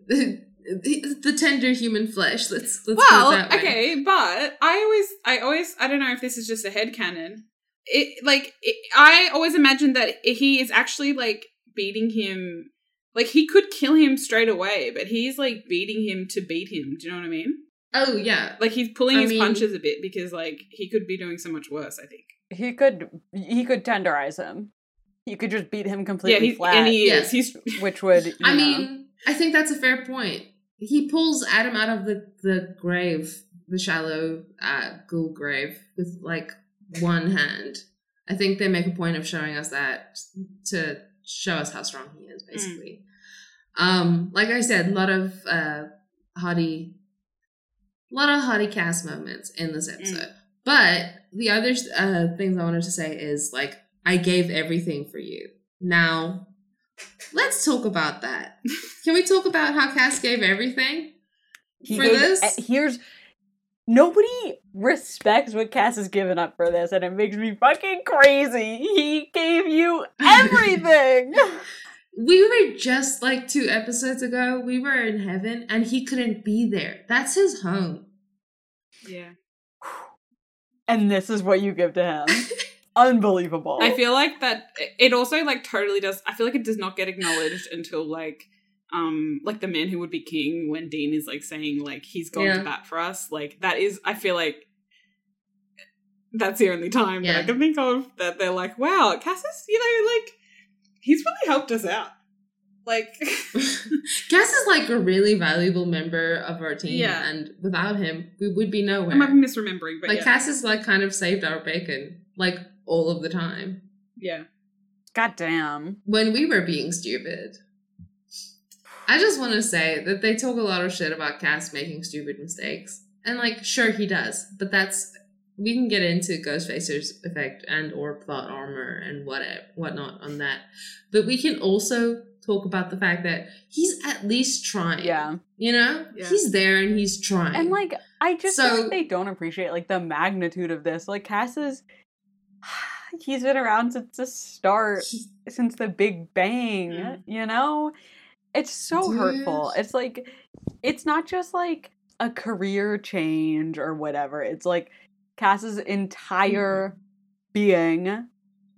the, [LAUGHS] the, the tender human flesh. Let's let's well, put it that way. okay, but I always, I always, I don't know if this is just a headcanon. It like it, I always imagined that he is actually like beating him. Like he could kill him straight away, but he's like beating him to beat him. Do you know what I mean? Oh yeah. Like he's pulling I his mean- punches a bit because like he could be doing so much worse. I think. He could he could tenderize him. You could just beat him Yeah, completely he, flat, and he Yeah. is. He's which would you I know, mean, I think that's a fair point. He pulls Adam out of the the grave, the shallow uh, ghoul grave, with like one hand. I think they make a point of showing us that to show us how strong he is, basically. Um, like I said, a lot of uh, haughty, a lot of haughty Cass moments in this episode. But the other uh, things I wanted to say is like I gave everything for you. Now, let's talk about that. [LAUGHS] Can we talk about how Cass gave everything he for gave- this? uh, here's nobody respects what Cass has given up for this, and it makes me fucking crazy. He gave you [LAUGHS] everything. we were just like two episodes ago. We were in heaven, and he couldn't be there. That's his home. yeah. and this is what you give to him. [LAUGHS] Unbelievable. I feel like that it also like totally does I feel like it does not get acknowledged until like um like the man who would be king when Dean is like saying like he's gone Yeah. to bat for us. Like that is I feel like that's the only time that I can think of that they're like, wow, Cassius, you know, like he's really helped us out. Like [LAUGHS] [LAUGHS] Cass is like a really valuable member of our team, Yeah. and without him, we would be nowhere. I might be misremembering, but like yeah. Cass is like kind of saved our bacon, like all of the time yeah. God damn. when we were being stupid. I just want to say that they talk a lot of shit about Cass making stupid mistakes, and like, sure he does, but that's we can get into Ghostfacer's effect and or plot armor and whatever whatnot on that, but we can also talk about the fact that he's at least trying. Yeah. you know, Yeah. he's there and he's trying. And like I just So- they don't appreciate like the magnitude of this. Like Cass is [SIGHS] he's been around since the start, since the Big Bang, Mm. you know? It's so hurtful. It's like it's not just like a career change or whatever. It's like Cass's entire being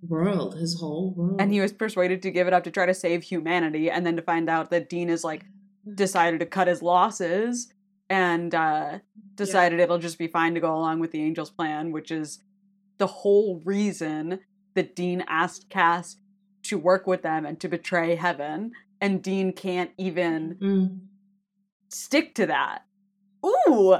world, his whole world. and he was persuaded to give it up to try to save humanity and then to find out that dean is like decided to cut his losses and uh decided it'll just be fine to go along with the angels plan which is the whole reason that dean asked cass to work with them and to betray heaven and dean can't even Mm. stick to that ooh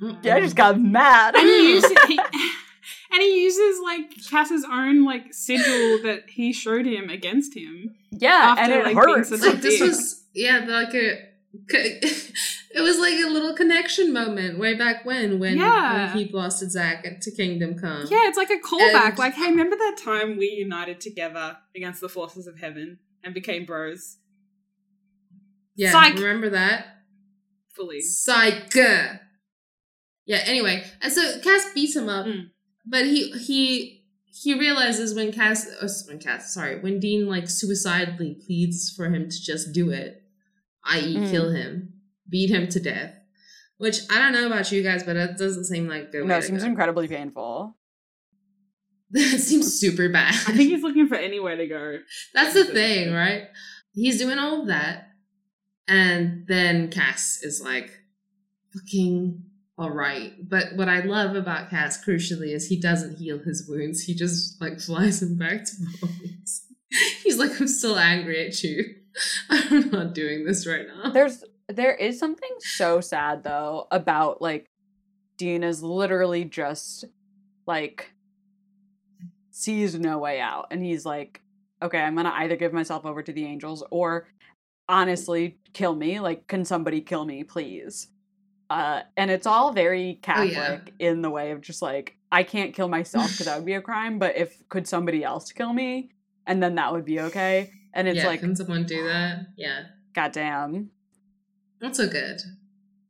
Mm-mm. yeah, i just got mad and he [LAUGHS] uses he, [LAUGHS] and he uses like Cass's own like sigil that he showed him against him. yeah and after, it like, being hurts such like this big. was yeah like a [LAUGHS] it was like a little connection moment way back when when, Yeah. when he blasted Zack to Kingdom Come. Yeah, it's like a callback. And- like, hey, remember that time we united together against the forces of heaven and became bros yeah. Psych. Remember that? fully? Psych. Yeah. Anyway, and so Cass beats him up, Mm. but he he he realizes when Cass uh, when Cass sorry when Dean like suicidally pleads for him to just do it, i.e. Mm. kill him, beat him to death. Which I don't know about you guys, but it doesn't seem like a good no it seems go. incredibly painful [LAUGHS] That seems super bad. I think he's looking for anywhere to go. That's the thing, right? He's doing all of that. And then Cass is like, fucking alright. But what I love about Cass, crucially, is he doesn't heal his wounds. He just like flies him back to [LAUGHS] bones. He's like, I'm still angry at you. [LAUGHS] I'm not doing this right now. There's there is something so sad though about like Dean is literally just like sees no way out and he's like okay I'm going to either give myself over to the angels or honestly kill me like can somebody kill me please uh and it's all very Oh, yeah. catholic in the way of just like I can't kill myself because that would be a crime but if could somebody else kill me and then that would be okay and it's yeah, like can someone do that? Yeah. goddamn Not so good.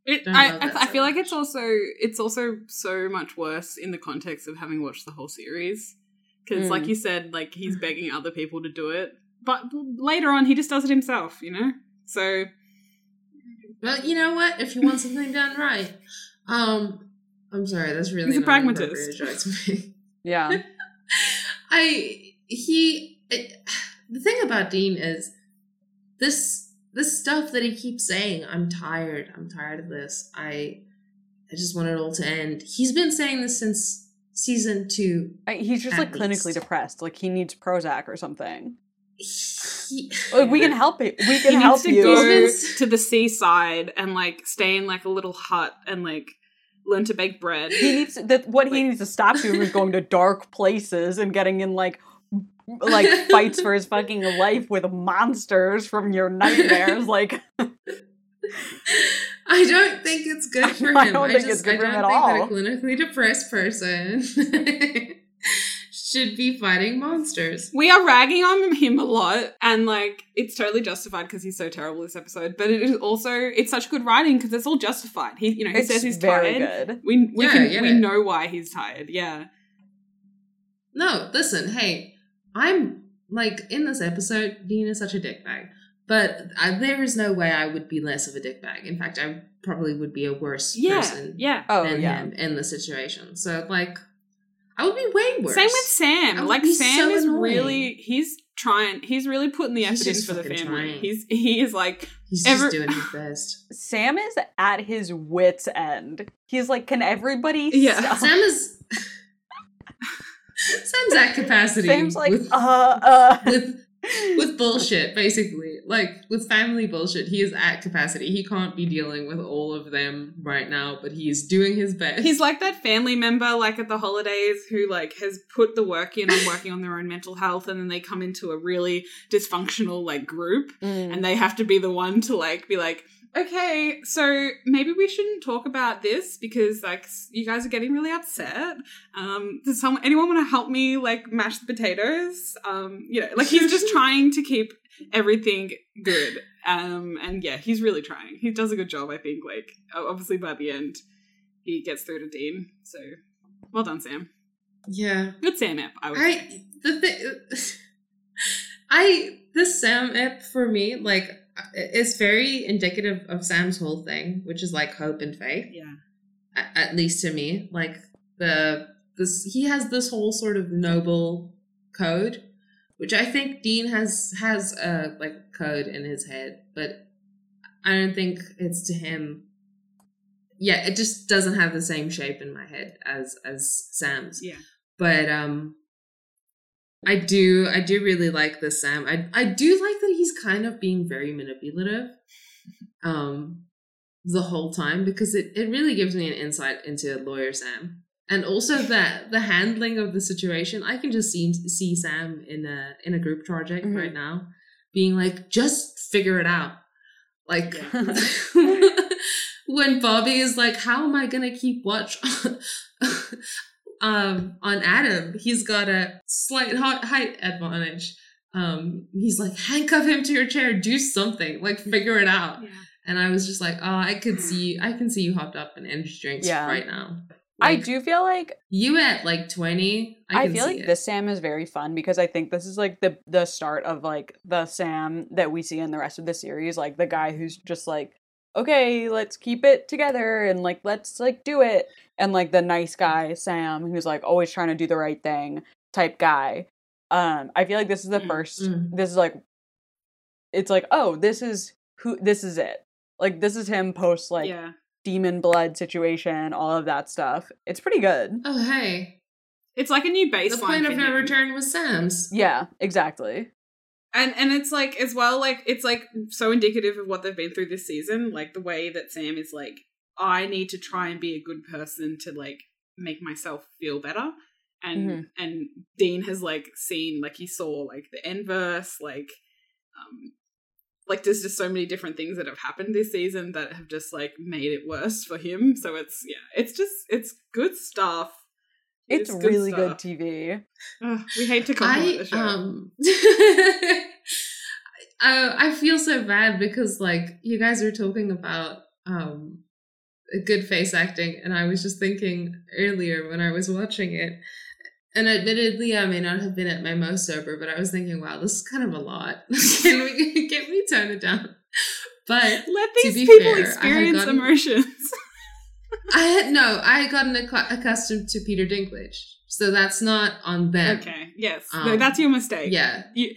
It, I, I, that I so feel like it's also it's also so much worse in the context of having watched the whole series because, like Mm. you said, like he's begging other people to do it, but later on he just does it himself, you know. So Well, you know what? If you want something done right, um, I'm sorry, that's really He's a not an pragmatist. appropriate joke to make. yeah [LAUGHS] I he it, the thing about Dean is this this stuff that he keeps saying. I'm tired. I'm tired of this. I I just want it all to end. He's been saying this since season two. I- he's just At like clinically depressed. Like he needs Prozac or something. He, Like we can help it. We he can needs help to you. go been- to the seaside and like stay in like a little hut and like learn to bake bread. He needs that. What he needs to stop doing is going to dark places and getting in like like [LAUGHS] fights for his fucking life with monsters from your nightmares. [LAUGHS] Like I don't think it's good [LAUGHS] for him. I don't think just, it's good I for him don't at think all. that a clinically depressed person should be fighting monsters. We are ragging on him a lot, and like it's totally justified because he's so terrible this episode. But it is also it's such good writing because it's all justified. He you know he it's says he's very tired. good. We we Yeah, can get we it. know why he's tired. Yeah, No, listen, hey, I'm like in this episode, Dean is such a dickbag. But I, there is no way I would be less of a dickbag. In fact, I probably would be a worse yeah, person yeah. Oh than yeah. him in the situation. So, like, I would be way worse. Same with Sam. Like Sam so is annoying. really he's trying. He's really putting the effort in for the family. trying. He's [LAUGHS] he is like He's ever- just doing his [LAUGHS] best. Sam is at his wits end. He's like, can everybody? Yeah. stop?" Sam is. [LAUGHS] Sam's at capacity. Sam's like, with, uh, uh. with with bullshit, basically. Like with family bullshit, he is at capacity. He can't be dealing with all of them right now, but he is doing his best. he's like that family member like at the holidays who like has put the work in on working on their own mental health, and then they come into a really dysfunctional like group, Mm. and they have to be the one to like be like okay so maybe we shouldn't talk about this because like you guys are getting really upset. Um does someone anyone want to help me like mash the potatoes? Um you know like he's just [LAUGHS] trying to keep everything good. Um and yeah he's really trying. He does a good job i think like obviously by the end he gets through to dean so well done sam. Yeah. good sam app i would say. I the thing [LAUGHS] I this Sam ep for me like it's very indicative of Sam's whole thing, which is like hope and faith. yeah a- at least to me like the this he has this whole sort of noble code, which I think Dean has has a like code in his head, but I don't think it's to him. Yeah, it just doesn't have the same shape in my head as as Sam's. Yeah. But um I do I do really like this Sam. I I do like he's kind of being very manipulative um the whole time because it, it really gives me an insight into lawyer Sam. And also that the handling of the situation, I can just see see Sam in a in a group project Mhm. right now, being like, just figure it out. Like [LAUGHS] when Bobby is like, How am I gonna keep watch [LAUGHS] um on Adam? He's got a slight height advantage. Um he's like, handcuff him to your chair, do something, like [LAUGHS] figure it out. Yeah. And I was just like, oh, I could see, I can see you hopped up in energy drinks Yeah. right now. I do feel like You at like 20. I, I, feel like it. this Sam is very fun because I think this is like the the start of like the Sam that we see in the rest of the series, like the guy who's just like, okay, let's keep it together and like let's like do it, and like the nice guy Sam who's like always trying to do the right thing type guy. Um, I feel like this is the Mm, first. mm. This is like, it's like oh, this is who this is it. Like this is him post like yeah. demon blood situation, all of that stuff. It's pretty good. Oh, hey. It's like a new baseline. The point of no return was Sam's. Yeah, exactly. and and it's like as well like it's like so indicative of what they've been through this season like the way that sam is like i need to try and be a good person to like make myself feel better and Mhm. and dean has like seen like he saw like the inverse like um like there's just so many different things that have happened this season that have just like made it worse for him so it's yeah it's just it's good stuff It's, good really good. TV. Ugh, we hate to compliment I the show um [LAUGHS] I, I feel so bad because like you guys were talking about um good face acting and I was just thinking earlier when I was watching it and admittedly I may not have been at my most sober but I was thinking wow this is kind of a lot [LAUGHS] can we can we tone it down but let to these be people fair, I experience gotten- emotions [LAUGHS] I had no I had gotten accu- accustomed to Peter Dinklage so that's not on them Okay. Yes. no, Um, that's your mistake. yeah You.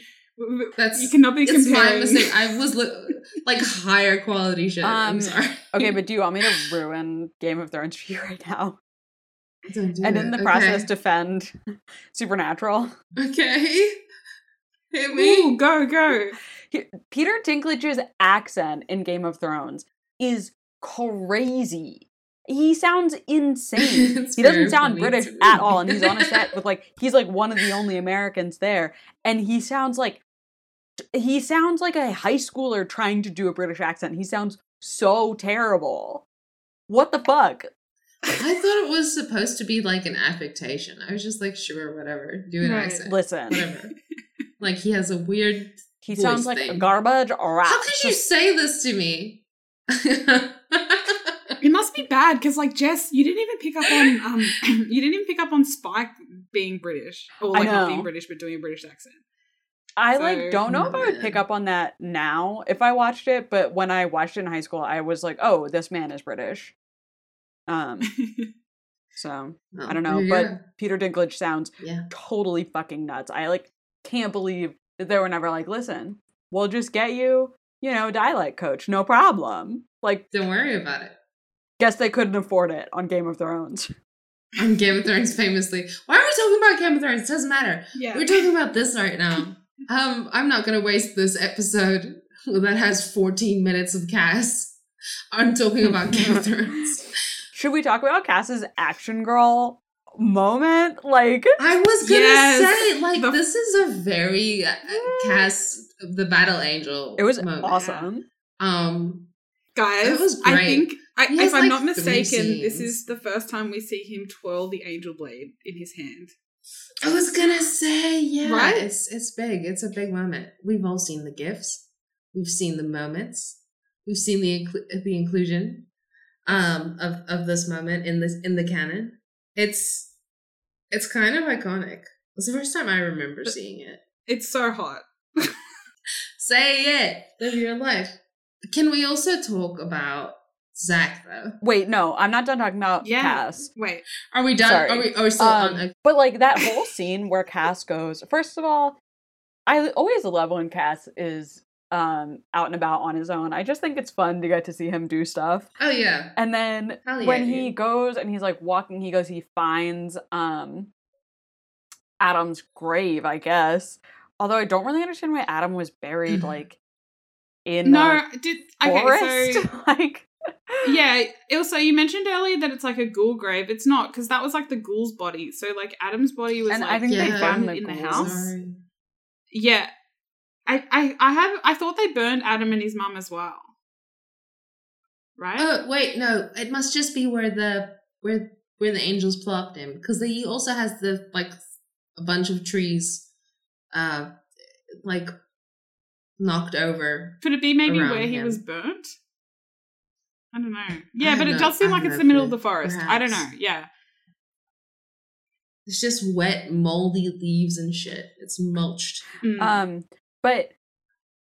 That's- you cannot be It's comparing. my mistake. I [LAUGHS] was lo- like higher quality shit. I'm Um, sorry. Okay, but do you want me to ruin Game of Thrones for you right now? Don't and it. in the Okay. process defend Supernatural? okay, [LAUGHS] hit me. Ooh, go go. [LAUGHS] Peter Dinklage's accent in Game of Thrones is crazy. He sounds insane. [LAUGHS] He doesn't sound British to me. at all, and he's on a set with like he's like one of the only Americans there, and he sounds like he sounds like a high schooler trying to do a British accent. He sounds so terrible. What the fuck? I thought it was supposed to be like an affectation. I was just like, sure, whatever, do an Right. accent, Listen, whatever. [LAUGHS] like he has a weird. he voice sounds like thing. garbage. Or How could you say this to me? [LAUGHS] It must be bad because, like, Jess, you didn't even pick up on um, [CLEARS THROAT] you didn't even pick up on Spike being British or I like not being British but doing a British accent. I So- like don't know if I would pick up on that now if I watched it, but when I watched it in high school, I was like, "Oh, this man is British." Um, [LAUGHS] so I don't know, but Peter Dinklage sounds yeah. totally fucking nuts. I like can't believe that they were never like, "Listen, we'll just get you, you know, a dialect coach, no problem." Like, Don't worry about it. guess they couldn't afford it on Game of Thrones. On Game of Thrones, famously. Why are we talking about Game of Thrones? It doesn't matter. yeah, We're talking about this right now. Um, I'm not gonna waste this episode [LAUGHS] that has 14 minutes of Cass. I'm talking about Game of [LAUGHS] Thrones. Should we talk about Cass's action girl moment? Like, I was gonna Yes, say, like, the- this is a very uh, Cass, the Battle Angel. it was moment. awesome. Um, guys. It was I great. think I, He has, if I'm not mistaken, this is the first time we see him twirl the angel blade in his hand. I was gonna say, yeah, Right? it's it's big. It's a big moment. We've all seen the gifs. We've seen the moments. We've seen the inclu- the inclusion um of of this moment in this in the canon. It's it's kind of iconic. It's the first time I remember But- seeing it. It's so hot. [LAUGHS] Say it. Live your life. Can we also talk about Zach though. Wait, no, I'm not done talking about Yeah. Cass. Wait. Are we done? Sorry. Are we? Are we still Um, on? But like that whole scene where Cass goes, first of all, I always love when Cass is um out and about on his own. I just think it's fun to get to see him do stuff. Oh yeah. And then yeah, when he dude. goes and he's like walking, he goes, he finds um Adam's grave, I guess. Although I don't really understand why Adam was buried Mhm. like in No, the did okay, forest. so [LAUGHS] like yeah, also you mentioned earlier that it's like a ghoul grave. It's not because that was like the ghoul's body. So like Adam's body was And like I think they found found the in the house. Sorry. Yeah, I, I I have I thought they burned Adam and his mum as well. Right? Oh wait, no. It must just be where the where where the angels plopped him because he also has the like a bunch of trees, uh, like knocked over. Could it be maybe around where he him. was burnt? I don't know. Yeah, have but it does seem like have it's the middle of the forest. I don't know. Yeah. It's just wet, moldy leaves and shit. It's mulched. Mm. Um, but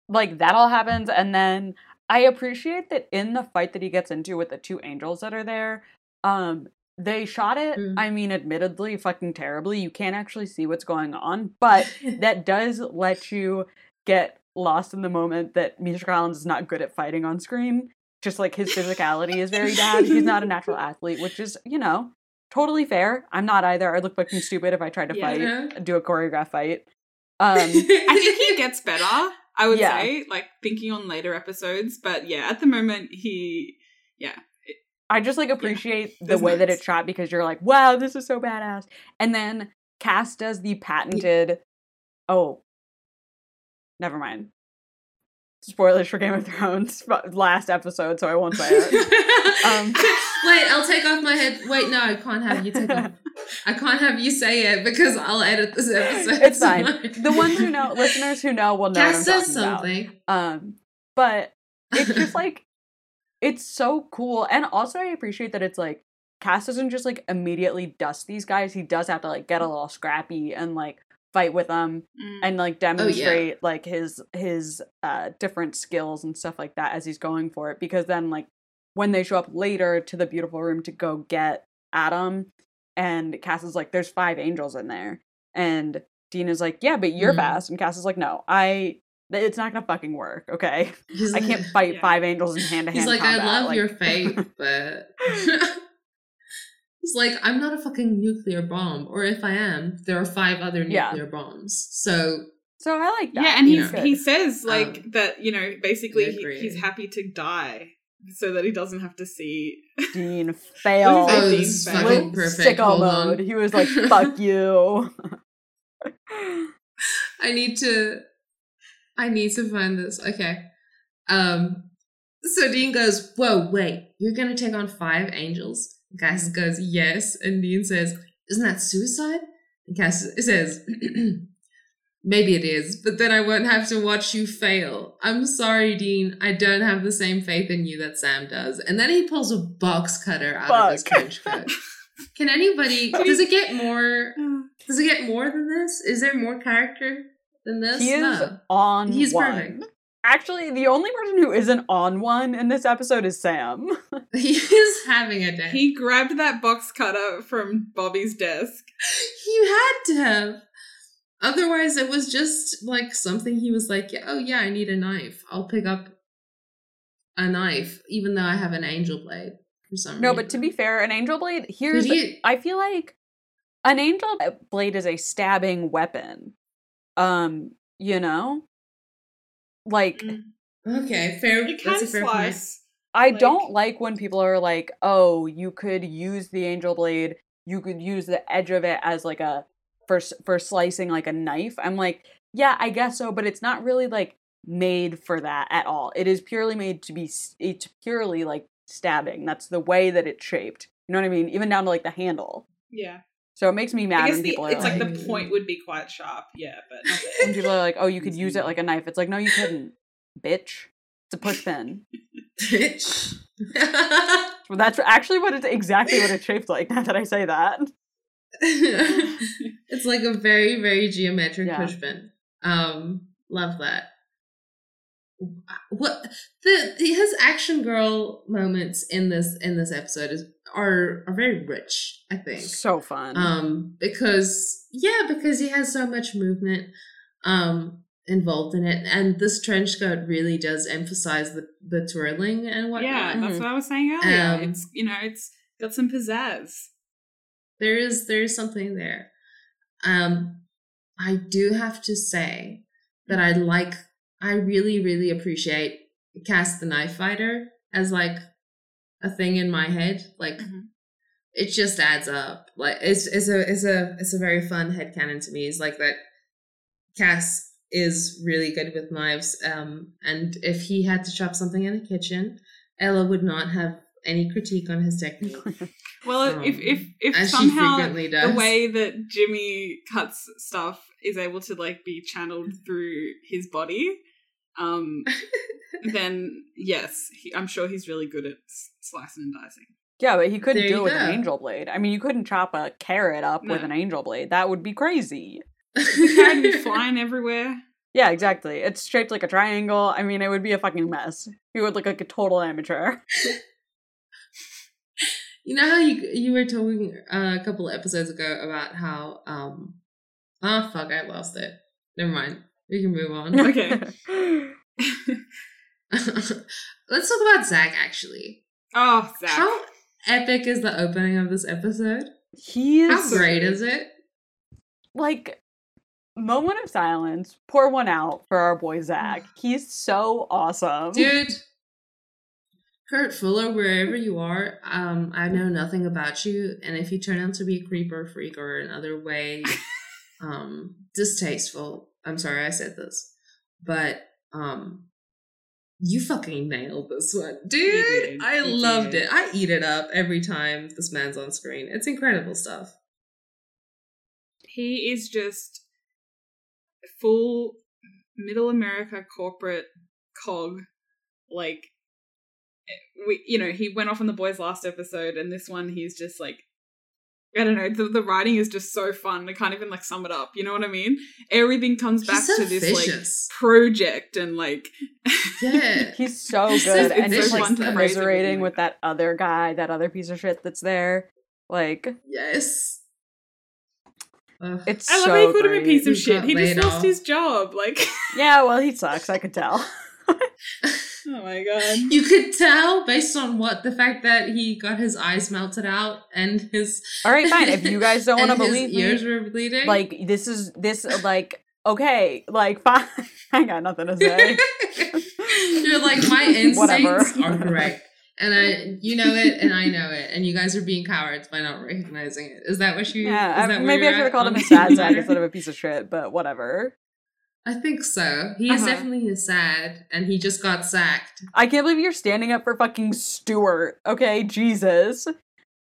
like that all happens, and then I appreciate that in the fight that he gets into with the two angels that are there, um, they shot it. Mm. I mean, admittedly, fucking terribly. You can't actually see what's going on, but [LAUGHS] that does let you get lost in the moment that Misha Collins is not good at fighting on screen. Just like his physicality is very bad. He's not a natural [LAUGHS] athlete, which is, you know, totally fair. I'm not either. I'd look fucking stupid if I tried to Yeah. fight, do a choreographed fight. Um, [LAUGHS] I think he gets better. I would Yeah. say, like thinking on later episodes, but yeah, at the moment he, yeah, I just like appreciate the Those way that nuts. it's shot because you're like, wow, this is so badass. And then Cass does the patented. Oh, never mind. Spoilers for Game of Thrones [LAUGHS] last episode, so I won't say it. [LAUGHS] Um, Wait, I'll take off my head. Wait, no, I can't have you take off. I can't have you say it because I'll edit this episode. It's fine. [LAUGHS] The ones who know, listeners who know, will know Cass says talking about. something. Um, but it's just like it's so cool, and also I appreciate that it's like Cass doesn't just like immediately dust these guys. He does have to like get a little scrappy and like fight with them Mm. and like demonstrate like his his uh different skills and stuff like that as he's going for it because then like when they show up later to the beautiful room to go get Adam and Cass is like there's five angels in there and Dean is like yeah but you're Mhm. fast and Cass is like no I it's not gonna fucking work okay He's I can't fight Yeah. five angels in hand to hand He's like, I love your faith, [LAUGHS] but [LAUGHS] [LAUGHS] he's like, I'm not a fucking nuclear bomb, or if I am, there are five other Yeah. nuclear bombs. So so I like that yeah, and you he's know. he says like Um, that. You know, basically he, he's happy to die so that he doesn't have to see. [LAUGHS] Dean failed What oh, is this is Dean fucking Fail? Perfect. sicko Hold mode on. he was like fuck [LAUGHS] you I need to I need to find this. Okay. Um so Dean goes, Whoa, wait, you're gonna take on five angels? Cass mm. goes, Yes. And Dean says, Isn't that suicide? And Cass says, [CLEARS THROAT] Maybe it is, but then I won't have to watch you fail. I'm sorry, Dean. I don't have the same faith in you that Sam does. And then he pulls a box cutter out of his trench coat. [LAUGHS] Can anybody does it get more [SIGHS] does it get more than this? Is there more character than this? he is No. on He's one. perfect. Actually, the only person who isn't on one in this episode is Sam. [LAUGHS] He is having a day. He grabbed that box cutter from Bobby's desk. you had to have. Otherwise, it was just like something he was like, yeah, oh yeah, I need a knife. I'll pick up a knife, even though I have an angel blade for some reason. no, reason. but to be fair, an angel blade here's Could you- I feel like an angel blade is a stabbing weapon. Um, you know? Like Mm. okay, fair. You that's can a fair slice. I Like- don't like when people are like, "Oh, you could use the angel blade. You could use the edge of it as like a for for slicing like a knife." I'm like, "Yeah, I guess so, but it's not really like made for that at all. It is purely made to be it's purely like stabbing. That's the way that it's shaped. You know what I mean? Even down to like the handle. Yeah, So it makes me mad when the, people are it's like like, the point would be quite sharp. Yeah, but when [LAUGHS] people are like, "Oh, you could use it [LAUGHS] like a knife." It's like, "No, you couldn't, bitch. It's a push pin." [LAUGHS] Bitch. Well, that's actually what it's exactly what it's shaped like. Now that I say that. it's like a very, very geometric Yeah. push pin. Um, love that. What the his action girl moments in this in this episode is are are very rich. I think So fun. um because yeah because he has so much movement um involved in it and this trench coat really does emphasize the the twirling and whatnot yeah, that's Mhm. what I was saying earlier. Um, it's you know, it's got some pizzazz. there is there is something there um i do have to say that i like i really really appreciate Cass the knife fighter as like a thing in my head like Mhm. it just adds up. Like it's it's a it's a it's a very fun head headcanon to me. It's like that cass is really good with knives um and if he had to chop something in the kitchen ella would not have any critique on his technique. [LAUGHS] Well, if Um, if if she somehow the way that Jimmy cuts stuff is able to like be channeled through his body, um, [LAUGHS] then yes, he, I'm sure he's really good at slicing and dicing. yeah, but he couldn't there do it with an angel blade. I mean, you couldn't chop a carrot up with an angel blade. That would be crazy. The carrot would be flying everywhere. Yeah, exactly. It's shaped like a triangle. I mean, it would be a fucking mess. He would look like a total amateur. [LAUGHS] You know how you you were talking uh, a couple of episodes ago about how um oh fuck I lost it. Never mind. We can move on. [LAUGHS] Okay. [LAUGHS] Let's talk about Zach actually. Oh, Zach. How epic is the opening of this episode? he is How great is it? like moment of silence. Pour one out for our boy Zach. [SIGHS] He's so awesome. Dude. Kurt Fuller, wherever you are, um, I know nothing about you, and if you turn out to be a creeper, freak, or another way, [LAUGHS] um, distasteful, I'm sorry I said this, but um, you fucking nailed this one, dude. did. I loved did. it. I eat it up every time this man's on screen. It's incredible stuff. he is just full middle America corporate cog. Like, we, you know, he went off on the boys last episode, and this one he's just like, I don't know. The, the writing is just so fun. I can't even like sum it up. You know what I mean? Everything comes back so to this like vicious. project and like, [LAUGHS] yeah. [LAUGHS] He's so He's so good, and vicious, just like though. commiserating with that other guy, that other piece of shit that's there. Like yes. Ugh. it's I love so how you called him a piece of He shit. He just lost off. his job. Like, Yeah, well, he sucks. I could tell. [LAUGHS] oh my god. [LAUGHS] You could tell based on what the fact that he got his eyes melted out and his [LAUGHS] All right, fine. If you guys don't [LAUGHS] want to believe ears me, were bleeding. like this is this like okay, like fine. I got nothing to say. you're like my instincts are correct, and I you know it and I know it, and you guys are being cowards by not recognizing it. Is that what you? Yeah, is I- maybe I should have called him a sad sack instead of a piece of shit, but whatever. I think so. He is Uh-huh. definitely sad, and he just got sacked. I can't believe you're standing up for fucking Stewart. Okay, Jesus.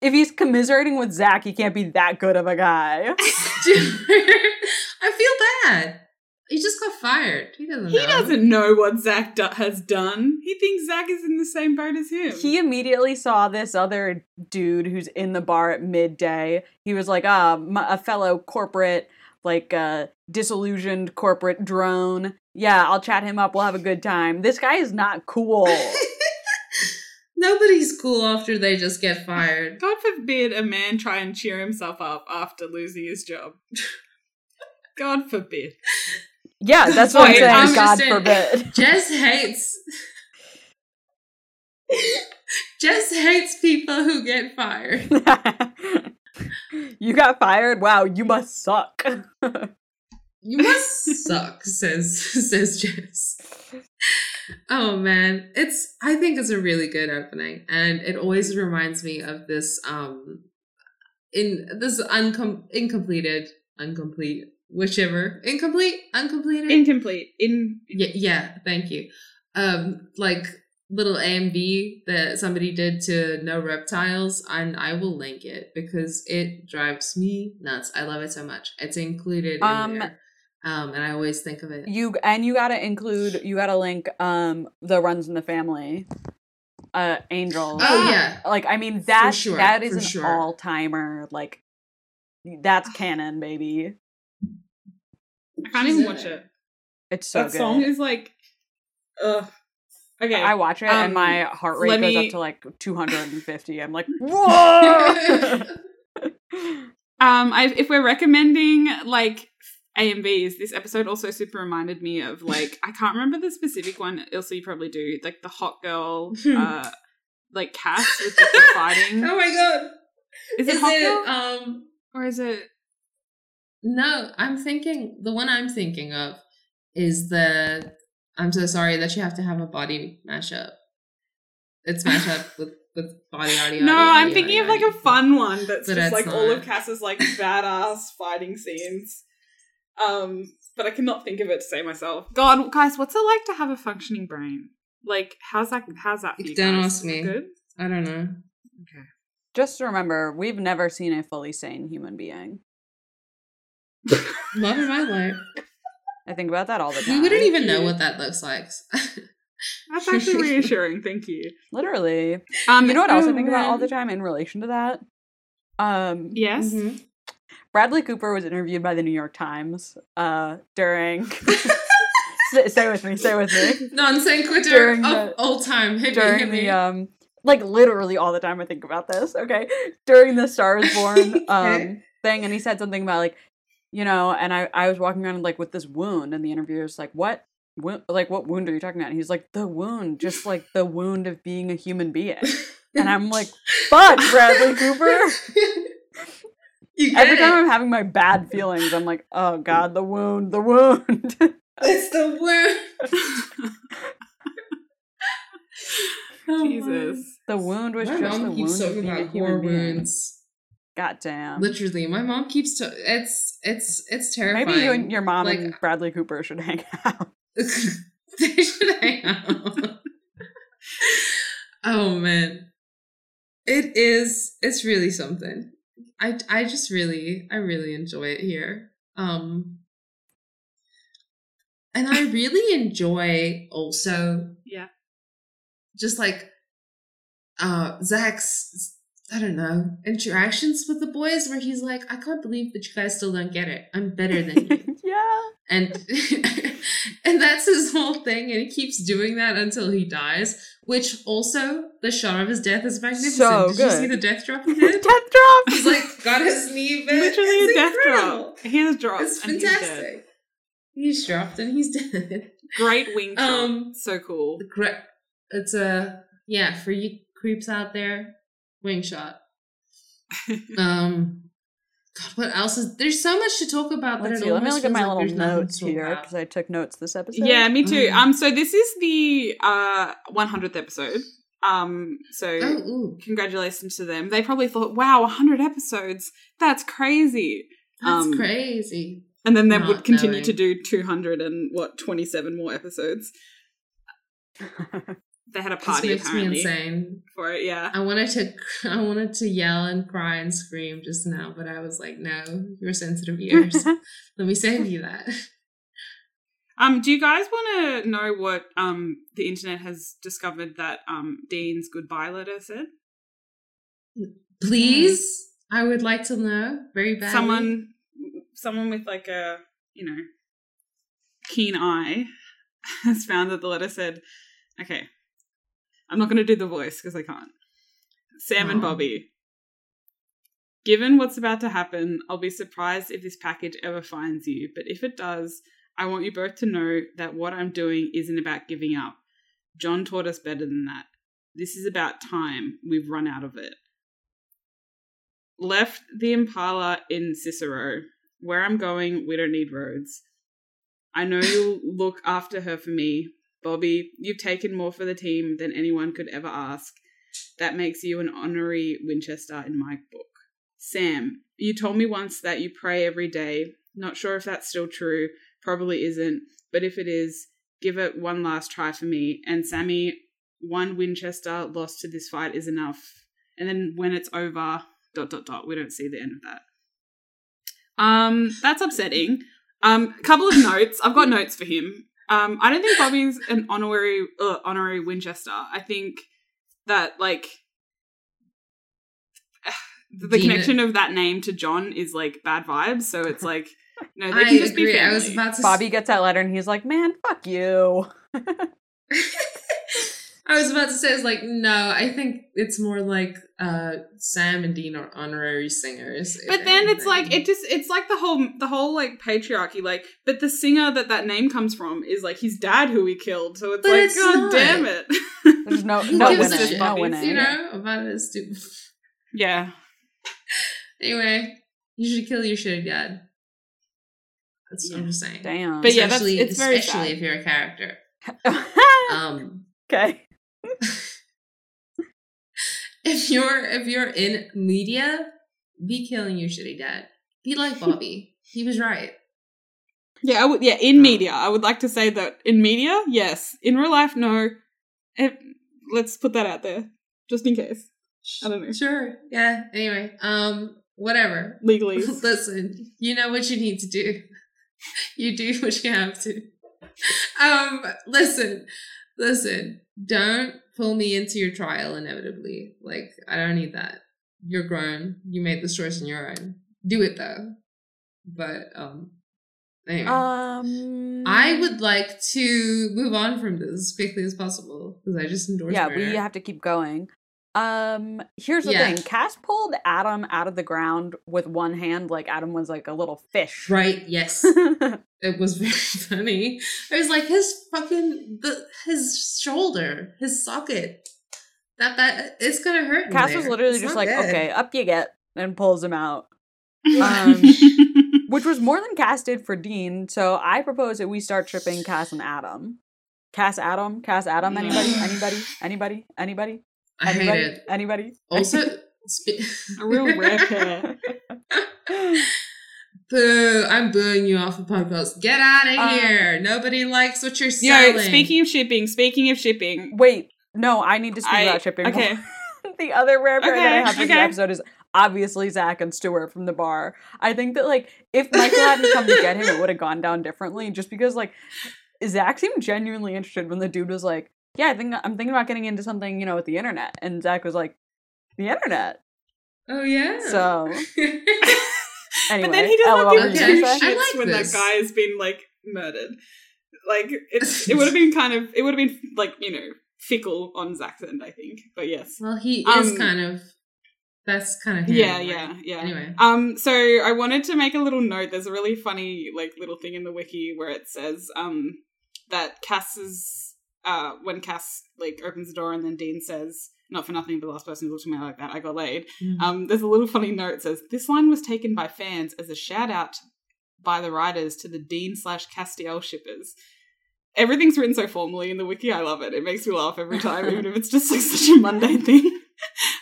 If he's commiserating with Zach, he can't be that good of a guy. [LAUGHS] I feel bad. He just got fired. He doesn't. He know. doesn't know what Zach do- has done. He thinks Zach is in the same boat as him. He immediately saw this other dude who's in the bar at midday. He was like, ah, m- a fellow corporate, like, uh, disillusioned corporate drone. Yeah, I'll chat him up. We'll have a good time. This guy is not cool. [LAUGHS] Nobody's cool after they just get fired. [LAUGHS] God forbid a man try and cheer himself up after losing his job. [LAUGHS] God forbid. Yeah, that's what I'm saying. I'm God just- forbid. Jess hates. Jess hates people who get fired. you got fired? Wow, you must suck. You must suck, says [LAUGHS] says Jess. Oh man, it's I think it's a really good opening, and it always reminds me of this um in this uncom incompleted incomplete whichever incomplete uncompleted Incomplete. In yeah yeah thank you um like little AMV that somebody did to no reptiles and I will link it because it drives me nuts. I love it so much. It's included in Um, there. Um and I always think of it. you and you gotta include you gotta link um the runs in the family. Uh Angel. Oh yeah. Like I mean that sure, that is an sure. all timer. Like that's canon, baby. I can't She's even watch it. it. It's so that good. song is like Ugh. Okay. I watch it um, and my heart rate goes me- up to like 250. I'm like, [LAUGHS] whoa! [LAUGHS] Um, I, if we're recommending like AMVs, this episode also super reminded me of like I can't remember the specific one. Ilse, you probably do like the hot girl, uh, like Cass with the fighting. [LAUGHS] oh my god. Is it Is hot it girl um or is it? no, I'm thinking the one I'm thinking of is the I'm so sorry that you have to have a body mashup. It's mashup with with body audio. No, I'm thinking of like a fun one that's But just like all of. Cass's like badass fighting scenes. Um, but I cannot think of it to say myself. God, guys, what's it like to have a functioning brain? Like, how's that? How's that for you Don't guys? ask me. Good. I don't know. Okay. Just remember, we've never seen a fully sane human being. Not in my life. I think about that all the time. We wouldn't even know what that looks like. [LAUGHS] That's actually reassuring. Thank you. Literally. Um, You know what else I Oh, think about all the time in relation to that? Um, Yes. Mhm. Bradley Cooper was interviewed by the New York Times uh, during. [LAUGHS] [LAUGHS] stay, with me. Stay with me. Non sequitur During of the- all time. Hit During hit the um, like literally all the time I think about this. Okay, during the Star is Born [LAUGHS] um thing, and he said something about like, you know, and I I was walking around like with this wound, and the interviewer's like, what? Like what wound are you talking about? And he's like the wound, just like the wound of being a human being. And I'm like, fuck, Bradley Cooper. Every it. time I'm having my bad feelings, I'm like, oh god, the wound, the wound. [LAUGHS] It's the wound. [LAUGHS] Oh. Jesus. the wound was My just the mom keeps wound talking about being. wounds. God damn. Literally, my mom keeps. To- it's it's it's terrifying. Maybe you and your mom Like- and Bradley Cooper should hang out. [LAUGHS] they should hang out. oh man, it is. It's really something. I I just really I really enjoy it here. Um, and I really enjoy also Yeah. just like uh Zach's I don't know interactions with the boys where he's like, I can't believe that you guys still don't get it. I'm better than you [LAUGHS] yeah. and [LAUGHS] and that's his whole thing and he keeps doing that until he dies which also the shot of his death is magnificent So did you see the death drop he [LAUGHS] did? Death drop. he's like got his knee bent Literally It's a death incredible. drop. He has dropped. it's and he's dead. fantastic he's dropped and he's dead Great wing shot. Um, so cool. Gra- it's a yeah for you creeps out there wing shot [LAUGHS] um God, what else is there's so much to talk about that Let's it see. Let me almost look at my like little notes here because I took notes this episode. Yeah, me too. Mm. Um, so this is the uh 100th episode. Um, so oh congratulations to them. They probably thought, "Wow, 100 episodes. That's crazy." that's Um, crazy And then they Not would continue knowing. to do 200 and what 27 more episodes. [LAUGHS] They had a This party makes me insane. for it. Yeah. I wanted to, [LAUGHS] I wanted to yell and cry and scream just now, but I was like, no, your sensitive ears. [LAUGHS] Let me save you that. [LAUGHS] Um, do you guys want to know what um the internet has discovered that um Dean's goodbye letter said? Please, I would like to know very badly. someone someone with like a you know keen eye has found that the letter said okay i'm not going to do the voice because i can't sam and Oh. bobby given what's about to happen i'll be surprised if this package ever finds you but if it does i want you both to know that what i'm doing isn't about giving up john taught us better than that this is about time we've run out of it left the Impala in Cicero. Where I'm going, we don't need roads. I know you'll [LAUGHS] look after her for me. Bobby, you've taken more for the team than anyone could ever ask. That makes you an honorary Winchester in my book. Sam, you told me once that you pray every day. Not sure if that's still true. Probably isn't. But if it is, give it one last try for me. And Sammy, one Winchester lost to this fight is enough. And then when it's over, dot dot dot. We don't see the end of that. Um, that's upsetting. Um, a couple of notes. I've got notes for him. Um, I don't think Bobby's an honorary uh, honorary Winchester. I think that like [SIGHS] the, the connection of that name to John is like bad vibes. So it's [LAUGHS] like no, they I can just be agree. family. I was about to. Bobby gets that letter and he's like, "Man, fuck you." [LAUGHS] [LAUGHS] I was about to say, it's like, no, I think it's more like uh Sam and Dean are honorary singers. But then it's like it just it's like the whole the whole like patriarchy like but the singer that that name comes from is like his dad who he killed so it's But like it's god not. damn it There's no [LAUGHS] no gives a winning. shit? No You winning. you know, about it is stupid. [LAUGHS] yeah Anyway, you should kill your shitty dad. That's what I'm just saying. Damn. But yeah, that's- Especially- it's especially sad. if you're a character. [LAUGHS] Um, okay. If you're if you're in media, be killing your shitty dad. Be like Bobby. he was right. yeah I would yeah in media I would like to say that in media yes in real life no Eh, let's put that out there just in case I don't know. Sure. Yeah. Anyway, um, whatever. legally [LAUGHS] Listen, you know what you need to do. You do what you have to. Um, listen, listen. Don't pull me into your trial inevitably. Like, I don't need that. You're grown. You made this choice on your own. Do it though. But um, anyway. Um. I would like to move on from this as quickly as possible because I just endorsed Yeah, murder. we have to keep going. Um, here's the Yeah. thing. Cass pulled Adam out of the ground with one hand, like Adam was like a little fish. Right, yes. [LAUGHS] it was [LAUGHS] very funny. It was like his fucking the his shoulder, his socket. That that it's gonna hurt. in Cass was literally It's just like, good. okay, up you get, and pulls him out. Um, [LAUGHS] Which was more than Cass did for Dean, so I propose that we start tripping Cass and Adam. Cass Adam? Cass Adam? Anybody? [LAUGHS] Anybody? Anybody? Anybody? I hate Anybody? it. Anybody? Also, spe- a real rare pair boo! I'm booing you off the podcast. Get out of Um, here! Nobody likes what you're Yo, selling. speaking of shipping, speaking of shipping, Wait, no, I need to speak I- about shipping. okay. more. [LAUGHS] the other rare pair that I Okay, have this episode is obviously Zach and Stuart from the bar. I think that like if Michael hadn't come to get him, it would have gone down differently. Just because like Zach seemed genuinely interested when the dude was like, "Yeah, I think I'm thinking about getting into something, you know, with the internet," and Zach was like, "The internet." oh yeah. So [LAUGHS] anyway, but then he does LOL, give two gonna say? I shits like when this. that guy has been like murdered. Like it's it [LAUGHS] would have been kind of it would have been like you know fickle on Zach's end, I think. But yes, well, he Um, is kind of. That's kind of him, yeah, right? yeah, yeah. Anyway. Um, so I wanted to make a little note. There's a really funny like little thing in the wiki where it says um that Cass's uh when Cass like opens the door and then Dean says. Not for nothing, but the last person who looked at me like that, I got laid. Mhm. Um, there's a little funny note that says this line was taken by fans as a shout out by the writers to the Dean slash Castiel shippers. Everything's written so formally in the wiki. I love it. It makes me laugh every time, even if it's just like such a mundane [LAUGHS] thing.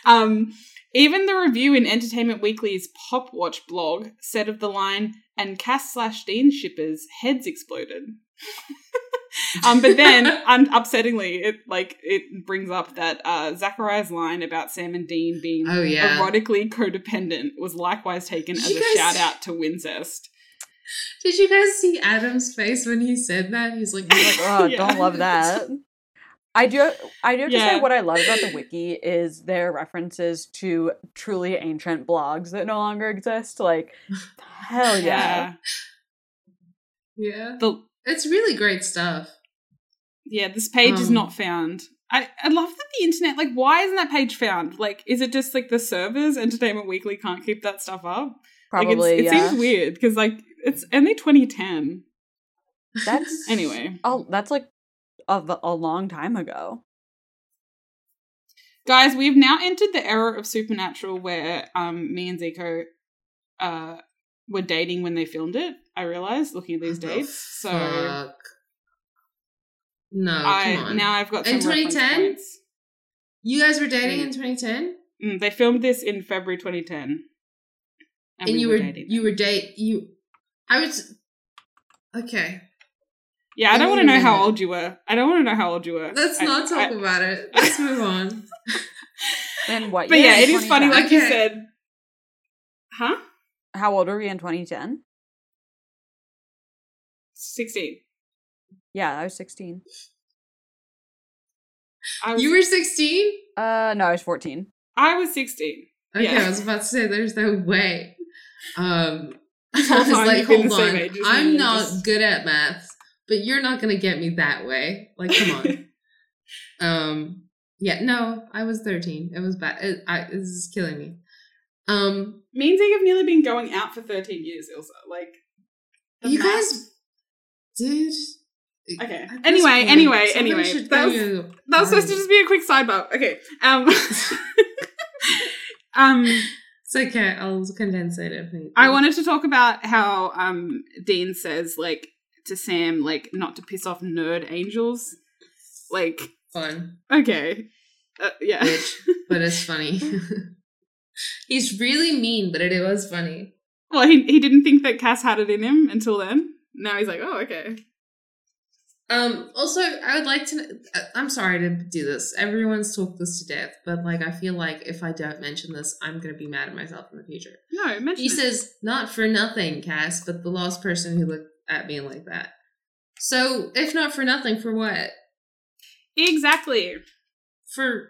Um, even the review in Entertainment Weekly's Pop Watch blog said of the line, and Cass slash Dean shippers heads exploded. [LAUGHS] um, but then, [LAUGHS] un- upsettingly, it like it brings up that uh, Zachariah's line about Sam and Dean being Oh yeah. erotically codependent was likewise taken Did as a guys- shout out to Wincest. Did you guys see Adam's face when he said that? He's like, like, oh, Yeah. [LAUGHS] don't love that. I do. I do have to say what I love about the wiki is their references to truly ancient blogs that no longer exist. Like, hell yeah. yeah. The It's really great stuff. yeah, this page is Um, not found. I, I love that the internet, like, why isn't that page found? Like, is it just like the servers, Entertainment Weekly can't keep that stuff up? Probably. like, it yeah. seems weird because, like, it's only 2010. That's [LAUGHS] Anyway, Oh, that's like a, a long time ago. guys, we've now entered the era of Supernatural where um, me and Zico uh, were dating when they filmed it. I realized looking at these the dates. So Fuck. No, I come on. now I've got some In 2010? you guys were dating Mm. in 2010, Mm, they filmed this in February 2010, and, we you were dating you were date you. I was okay. Yeah, I don't want to know how minute. old you were. I don't want to know how old you were. Let's I- not talk I- about it. [LAUGHS] Let's move on. [LAUGHS] And what? But yeah, it is funny, 2010? like you said. Huh? How old were we in 2010? 16. Yeah, I was 16. I was, You were 16. Uh, no, I was 14. I was 16. Okay, Yeah. I was about to say there's no way. Um, This [LAUGHS] [LAUGHS] I was on, like, hold on. Age, I'm not just- good at math, but you're not gonna get me that way. Like, come on. [LAUGHS] Um, yeah, no, I was 13. It was bad. It, I, this is killing me. Um, Means you've nearly been going out for 13 years, Ilsa. Like, you math- guys, dude. Okay. Anyway, anyway, anyway. That was, that was supposed to just be a quick sidebar. Okay. Um, [LAUGHS] um, It's okay. I'll condense it. I wanted to talk about how um Dean says like to Sam like not to piss off nerd angels. Like, fun, okay. Uh, yeah. but it's funny. [LAUGHS] [LAUGHS] He's really mean, but it was funny. well, he he didn't think that Cass had it in him until then. Now he's like, "Oh, okay." Um, also, I would like to. uh, I'm sorry to do this. Everyone's talked this to death, but like, I feel like if I don't mention this, I'm gonna be mad at myself in the future. No, mention He it. says, "Not for nothing, Cass, but the last person who looked at me like that." So, if not for nothing, for what? Exactly. For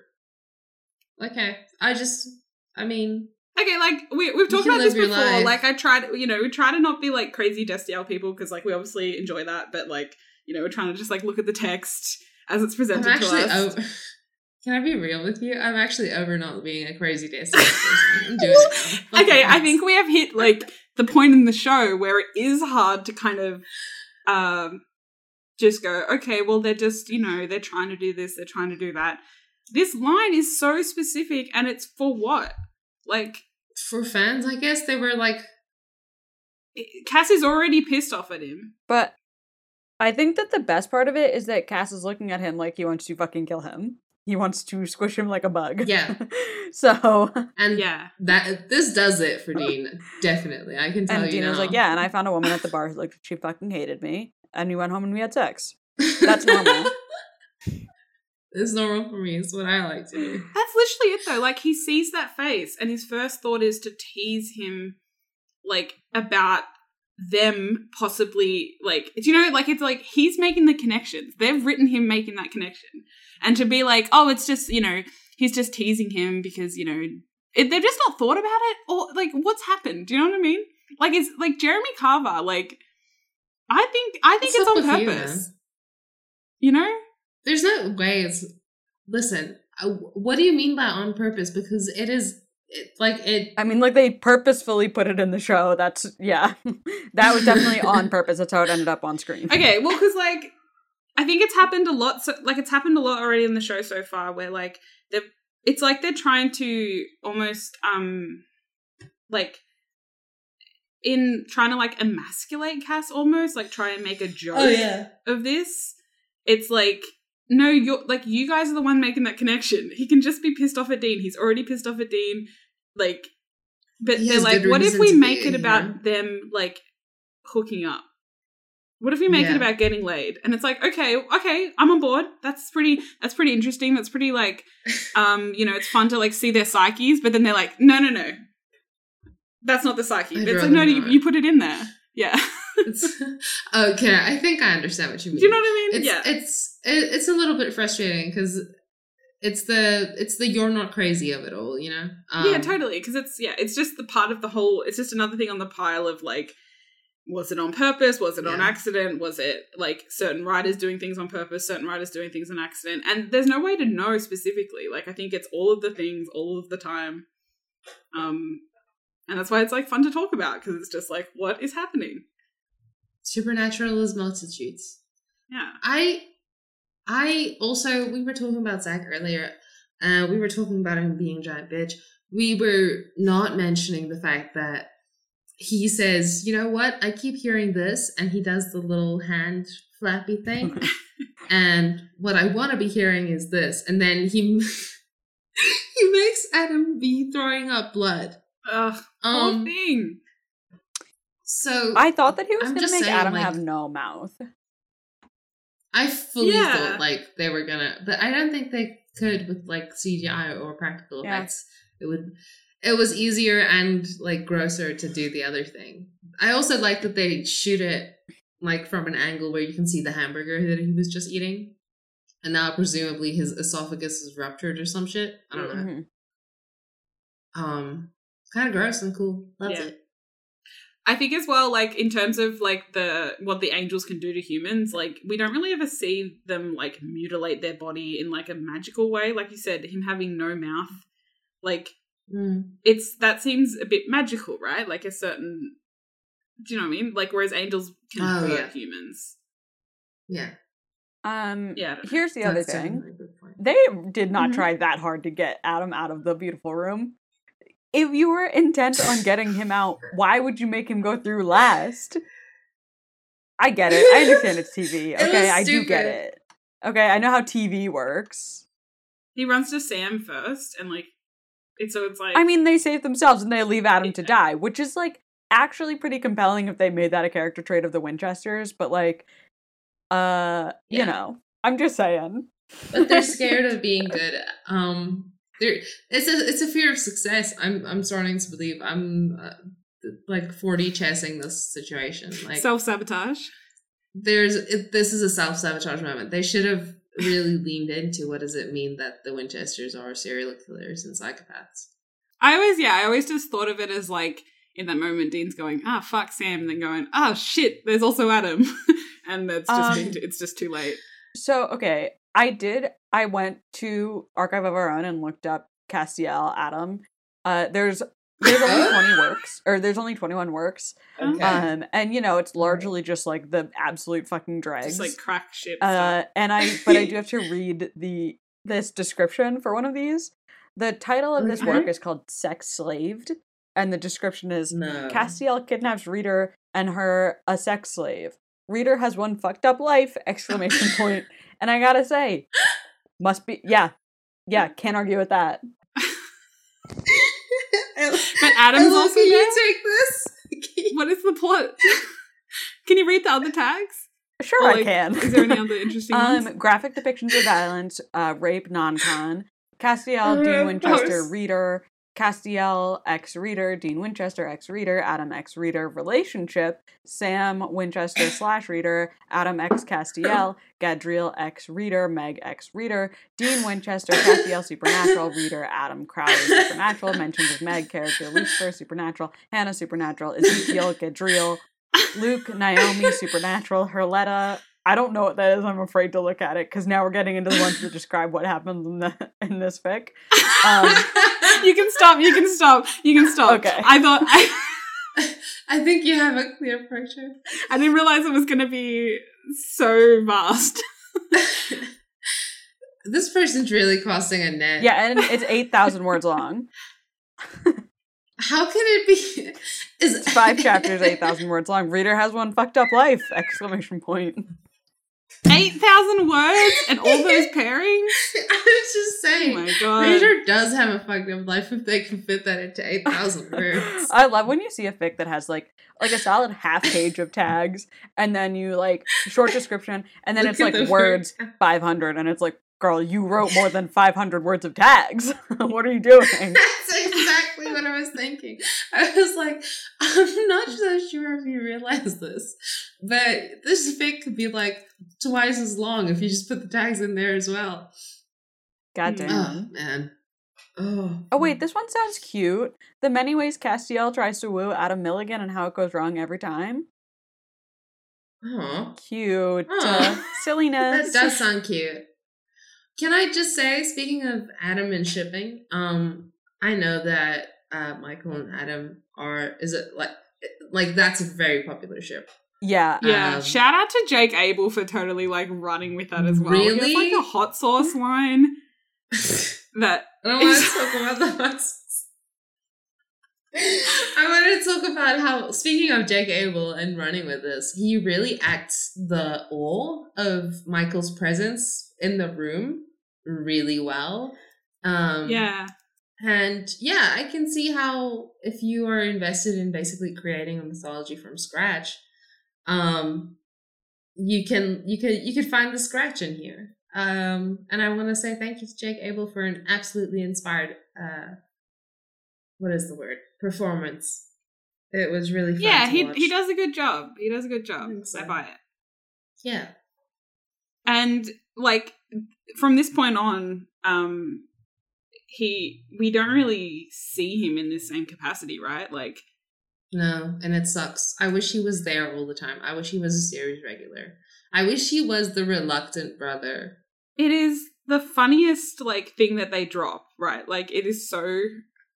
okay, I just, I mean, Okay, like we we've talked about this before. life. Like I tried, you know, we try to not be like crazy Destiel people because like we obviously enjoy that, but like you know, we're trying to just like look at the text as it's I'm presented actually to us. over. [LAUGHS] Can I be real with you? I'm actually over not being a crazy Destiel person. I'm [LAUGHS] doing it. now. okay, I think we have hit like the point in the show where it is hard to kind of um just go, okay, well they're just, you know, they're trying to do this, they're trying to do that. This line is so specific and it's for what? Like for fans, I guess they were like, Cass is already pissed off at him. But I think that the best part of it is that Cass is looking at him like he wants to fucking kill him. He wants to squish him like a bug. Yeah. [LAUGHS] so and Yeah. that this does it for Dean. Definitely, I can tell and you Dina's now. like, yeah, and I found a woman at the bar who looked like she fucking hated me. And we went home and we had sex. [LAUGHS] That's normal. [LAUGHS] it's normal for me. It's what I like to do. That's literally it though. Like he sees that face and his first thought is to tease him like about them possibly like do you know like it's like he's making the connections. They've written him making that connection. And to be like, "Oh, it's just, you know, he's just teasing him because, you know, it, they've just not thought about it or like what's happened. Do you know what I mean? Like it's like Jeremy Carver like I think I think What's it's on with you, purpose. you know? There's no way it's. Listen, uh, what do you mean by on purpose? Because it is it, like it. I mean, like they purposefully put it in the show. That's yeah. [LAUGHS] that was definitely on [LAUGHS] purpose. That's how it ended up on screen. Okay, well, because like I think it's happened a lot. So, like it's happened a lot already in the show so far, where like they're it's like they're trying to almost um like in trying to like emasculate Cass almost like try and make a joke Oh, of this. It's like no, you're like you guys are the one making that connection. He can just be pissed off at Dean. He's already pissed off at Dean. Like, but He they're like, what if we make it about them like hooking up? What if we make it about getting laid? And it's like, okay, okay, I'm on board. That's pretty. That's pretty interesting. That's pretty like, [LAUGHS] um, you know, it's fun to like see their psyches. But then they're like, no, no, no, that's not the psyche. I'd It's like, no, you, you put it in there. Yeah. [LAUGHS] It's, [LAUGHS] okay, I think I understand what you mean. Do you know what I mean? It's yeah. it's it, it's a little bit frustrating because it's the it's the you're not crazy of it all, you know. Um, yeah, totally. Because it's yeah, it's just the part of the whole. It's just another thing on the pile of like, was it on purpose? Was it on accident? Was it like certain writers doing things on purpose? Certain writers doing things on accident? And there's no way to know specifically. Like I think it's all of the things, all of the time. Um, and that's why it's like fun to talk about because it's just like what is happening. Supernatural is multitudes. Yeah. I I also we were talking about Zach earlier. Uh, we were talking about him being a giant bitch. We were not mentioning the fact that he says, "You know what? I keep hearing this," and he does the little hand flappy thing. [LAUGHS] and what I want to be hearing is this, and then he [LAUGHS] he makes Adam be throwing up blood. Ugh. Um, thing. So I thought that he was going to make saying, Adam like- have no mouth. I fully Yeah. thought like they were gonna, but I don't think they could with like CGI or practical Yeah. effects. It would. It was easier and like grosser to do the other thing. I also like that they shoot it like from an angle where you can see the hamburger that he was just eating, and now presumably his esophagus is ruptured or some shit. I don't know. Mhm. Um, kind of gross and cool. Loved Yeah. it. I think as well, like in terms of like the what the angels can do to humans, like we don't really ever see them like mutilate their body in like a magical way. Like you said, him having no mouth, like Mm. it's that seems a bit magical, right? Like a certain, do you know what I mean? Like whereas angels can Oh, hurt yeah. humans. Yeah. Um, Yeah, I don't know. here's the other thing. definitely a good point. They did not Mhm. try that hard to get Adam out of the beautiful room. If you were intent on getting him out, why would you make him go through last? I get it. I understand it's TV. [LAUGHS] Okay, was I do get it. Okay, I know how TV works. He runs to Sam first, and like it's so it's like I mean, they save themselves and they leave Adam to die, which is like actually pretty compelling if they made that a character trait of the Winchesters, but like uh, you know, I'm just saying. but they're [LAUGHS] scared of being good. Um, they're it's a it's a fear of success. I'm I'm starting to believe I'm uh, like 4D chessing this situation. Like self sabotage. there's it, this is a self sabotage moment. They should have really [LAUGHS] leaned into what does it mean that the Winchesters are serial killers and psychopaths. I always, yeah, I always just thought of it as like in that moment, Dean's going, ah, fuck Sam, and then going, ah, shit, there's also Adam, [LAUGHS] and that's just Um, been it's just too late. So, okay, I did. I went to Archive of Our Own and looked up Castiel Adam. Uh, there's there's only [LAUGHS] twenty works, or there's only twenty one works. Okay. Um, and you know it's largely just like the absolute fucking dregs. Just like crack shit. uh, and I but I do [LAUGHS] have to read the this description for one of these. The title of this work is called "Sex Slaved," and the description is No. Castiel kidnaps Reader and her a sex slave. Reader has one fucked up life! Exclamation point. [LAUGHS] And I gotta say, must be yeah, yeah. [LAUGHS] Can't argue with that. [LAUGHS] But Adam's also can you take this? [LAUGHS] What is the plot? Can you read the other tags? Sure, Or, I can. Is there any other interesting um ones? graphic depictions of violence, uh, rape, non-con. Castiel, Uh, Dean of Winchester. Reader. Castiel, ex Reader, Dean Winchester, ex Reader, Adam ex Reader, relationship, Sam Winchester [COUGHS] slash Reader, Adam ex Castiel, Gadriel ex Reader, Meg ex Reader, Dean Winchester, Castiel [COUGHS] Supernatural, Reader, Adam Crowley Supernatural, mentions of Meg, character Lucifer Supernatural, Hannah Supernatural, Ezekiel, Gadriel, Luke, Naomi Supernatural, Herletta. I don't know what that is. I'm afraid to look at it because now we're getting into the ones that describe what happens in the in this fic. Um, [LAUGHS] you can stop. You can stop. You can stop. Okay. I thought I, [LAUGHS] I think you have a clear picture. I didn't realize it was going to be so vast. [LAUGHS] this person's really crossing a net. Yeah, and it's eight thousand words long. How can it be? Is It's five chapters, eight thousand words long. Reader has one fucked up life! Exclamation point. Eight thousand words and all those [LAUGHS] pairings. I was just Oh saying. my god. Reader does have a fucked up life if they can fit that into eight thousand [LAUGHS] words. I love when you see a fic that has like like a solid half page of tags, and then you like short description, and then Look it's like words five hundred, and it's like, girl, you wrote more than five hundred words of tags. [LAUGHS] what are you doing? [LAUGHS] That's exactly what I was thinking. I was like, [LAUGHS] I'm not so sure if you realize this, but this fic could be like twice as long if you just put the tags in there as well. God Mm. damn. Oh man. Oh. Oh wait, this one sounds cute. The many ways Castiel tries to woo Adam Milligan and how it goes wrong every time. Oh. Cute. Aw. Uh, That silliness. does sound cute. Can I just say, speaking of Adam and shipping, um, I know that uh, Michael and Adam are is it like like that's a very popular ship. yeah. Yeah, Um, shout out to Jake Abel for totally like running with that as well. He has, Really? like a hot sauce line [LAUGHS] that I don't want to talk about the hot sauce. I want to talk about how, speaking of Jake Abel and running with this, he really acts the awe of Michael's presence in the room really well. Um, yeah. And yeah, I can see how if you are invested in basically creating a mythology from scratch, um, you can you could you could find the scratch in here. Um, and I want to say thank you to Jake Abel for an absolutely inspired uh, what is the word performance. It was really fun Yeah, he watch. he does a good job. He does a good job. I so. I buy it. Yeah, and like from this point on um he we don't really see him in the same capacity right like No, and it sucks. I wish he was there all the time. I wish he was a series regular. I wish he was the reluctant brother. It is the funniest like thing that they drop, right? Like it is so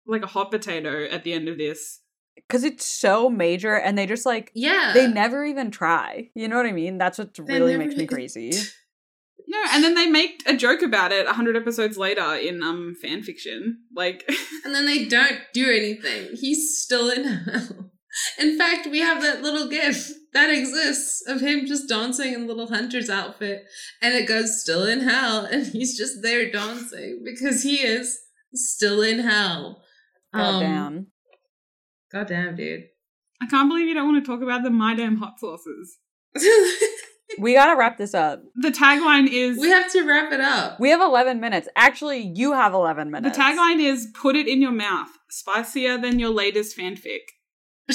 like a hot potato at the end of this. Because it's so major and they just like, Yeah. they never even try. You know what I mean? That's what really makes me crazy. No, and then they make a joke about it hundred episodes later in um fan fiction. Like [LAUGHS] and then they don't do anything. He's still in hell. In fact, we have that little gif that exists of him just dancing in little hunter's outfit, and it goes still in hell, and he's just there dancing because he is still in hell. God Um, damn. God damn, dude. I can't believe you don't want to talk about the my damn hot sauces. [LAUGHS] We gotta wrap this up. The tagline is we have to wrap it up. We have 11 minutes. Actually, you have 11 minutes. the tagline is put it in your mouth, spicier than your latest fanfic. [LAUGHS]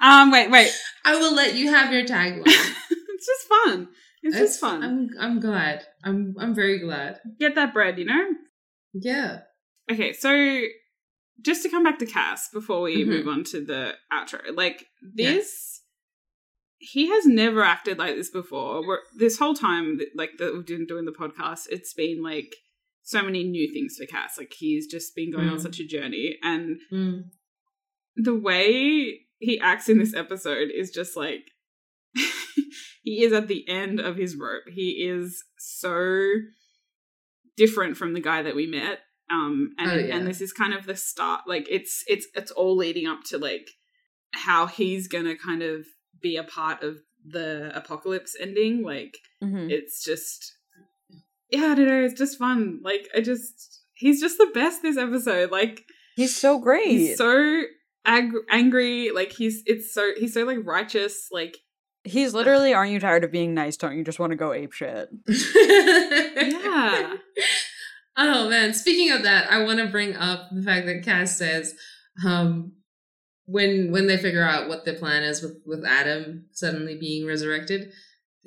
um, wait, wait. I will let you have your tagline. [LAUGHS] it's just fun. It's It's- just fun. I'm I'm glad. I'm I'm very glad. Get that bread, you know? Yeah. Okay, so just to come back to Cass before we Mhm. move on to the outro, like this, he has never acted like this before. We're, this whole time, like that we've been doing the podcast, it's been like so many new things for Cass. Like he's just been going on Mm. such a journey, and Mm. the way he acts in this episode is just like [LAUGHS] he is at the end of his rope. He is so different from the guy that we met. Um and Oh, yeah. and this is kind of the start like it's it's it's all leading up to like how he's going to kind of be a part of the apocalypse ending like Mhm. it's just yeah, I don't know, it's just fun. Like I just he's just the best this episode. Like He's so great. he's so ag- angry like he's it's so he's so like righteous like He's literally, aren't you tired of being nice? Don't you just want to go ape shit? [LAUGHS] yeah Oh man, speaking of that, I want to bring up the fact that Cass says um when when they figure out what the plan is with with Adam suddenly being resurrected, [LAUGHS]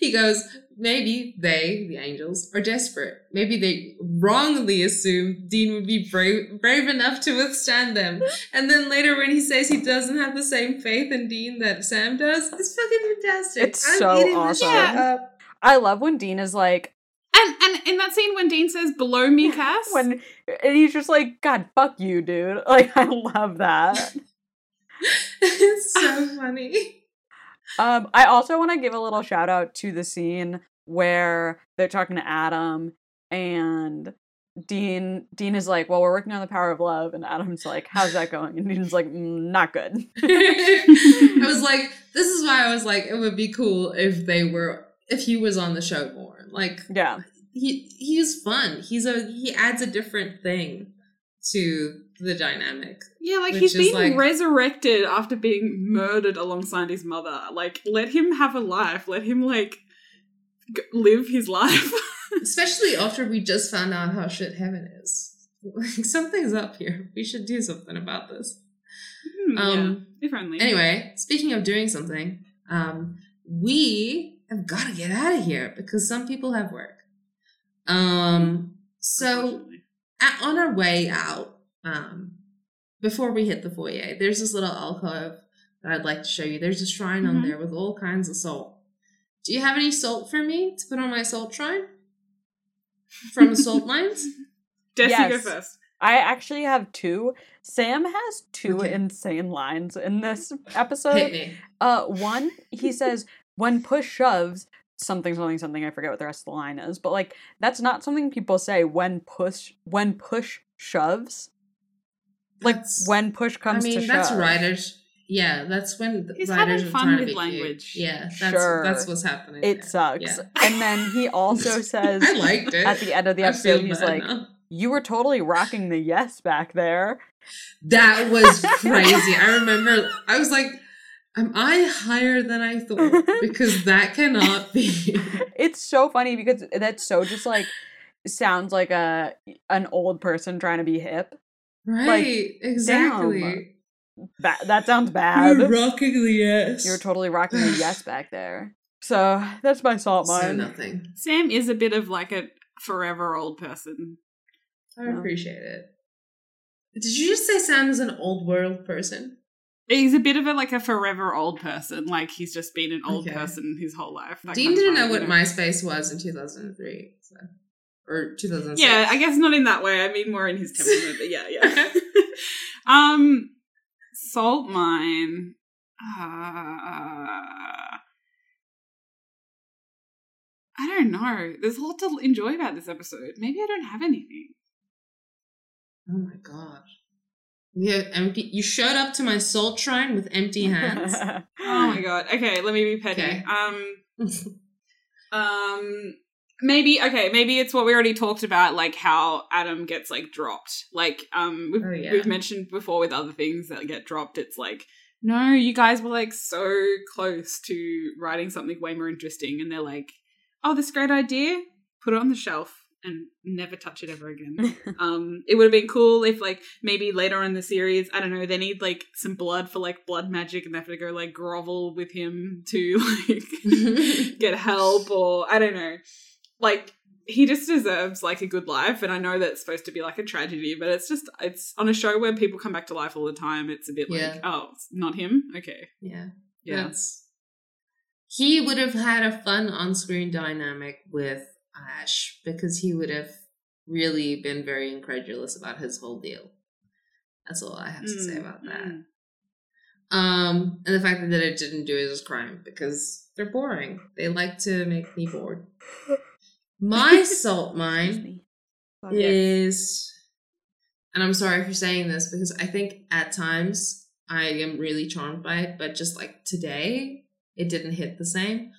he goes, maybe they, the angels, are desperate. Maybe they wrongly assume Dean would be brave brave enough to withstand them. [LAUGHS] And then later when he says he doesn't have the same faith in Dean that Sam does, it's fucking fantastic. It's so eating this awesome. I love when Dean is like, and and in that scene when dean says below me cass when and he's just like, God, fuck you, dude. [LAUGHS] Like, I love that. [LAUGHS] it's so [LAUGHS] funny. Um, I also want to give a little shout out to the scene where they're talking to Adam and Dean Dean is like, "Well, we're working on the power of love," and Adam's like, "How's that going?" And Dean's like, mm, "Not good." I was like, this is why I was like, it would be cool if they were if he was on the show more. Like yeah, he he's fun. He's a he adds a different thing to the dynamic. yeah like he's being like- resurrected after being murdered alongside his mother like let him have a life let him like g- live his [LAUGHS] life Especially after we just found out how shit heaven is. Like something's up here. We should do something about this. Hmm, Um, yeah, if only Anyway, speaking of doing something, um, we have got to get out of here because some people have work. Um, so at, on our way out, um, before we hit the foyer, there's this little alcove that I'd like to show you. There's a shrine on Mhm. there with all kinds of salt. Do you have any salt for me to put on my salt shrine from the salt mines? [LAUGHS] Jesse, go first I actually have two. Sam has two Okay. insane lines in this episode. Hit me. Uh, one he says, "When push shoves." Something, something, something. I forget what the rest of the line is, but like that's not something people say when push when push shoves. Like That's- when push comes I mean, to that's shove. writers. Yeah, that's when He's writers having fun trying with be cute. language. Yeah, that's Sure. that's what's happening. It there. sucks. Yeah. And then he also [LAUGHS] says I liked it. at the end of the episode, he's like, now. "You were totally rocking the yes back there." That was crazy. I remember I was like, am I higher than I thought? Because [LAUGHS] that cannot be. It's so funny because that's so just like sounds like a an old person trying to be hip. right, exactly. That that sounds bad. You're rocking the yes. You're totally rocking the yes [SIGHS] back there. So that's my salt so mine. nothing. sam is a bit of like a forever old person I Yeah. appreciate it. Did you just say Sam is an old world person? He's a bit of a like a forever old person. Like he's just been an old Okay. person his whole life. that Dean didn't know what you MySpace was in 2003. So. Or 2006. Yeah, I guess not in that way. I mean more in his temperament, but yeah, yeah. [LAUGHS] [LAUGHS] um Salt Mine. Uh, I don't know. There's a lot to enjoy about this episode. Maybe I don't have anything. Oh my god. Yeah, empty. You showed up to my soul shrine with empty hands. [LAUGHS] Oh my god. Okay, let me be petty. Okay. Um [LAUGHS] Um, maybe okay. Maybe it's what we already talked about, like how Adam gets like dropped. Like um, we've, Oh, yeah. we've mentioned before with other things that get dropped. It's like, no, you guys were like so close to writing something way more interesting, and they're like, oh, this great idea, put it on the shelf and never touch it ever again. [LAUGHS] um, it would have been cool if like maybe later on in the series, I don't know, they need like some blood for like blood magic, and they have to go like grovel with him to [LAUGHS] like [LAUGHS] get help or I don't know. Like he just deserves like a good life and I know that's supposed to be like a tragedy, but it's just it's on a show where people come back to life all the time. It's a bit Yeah. like, oh, not him. Okay. yeah. Yeah. That's- He would have had a fun on screen dynamic with Ash because he would have really been very incredulous about his whole deal. That's all I have to say Mm, about that. mm. Um, and the fact that it didn't do it is crime because they're boring. They like to make me bored. My [LAUGHS] salt mine is, and I'm sorry for saying this because I think at times I am really charmed by it, but just like today, it didn't hit the same.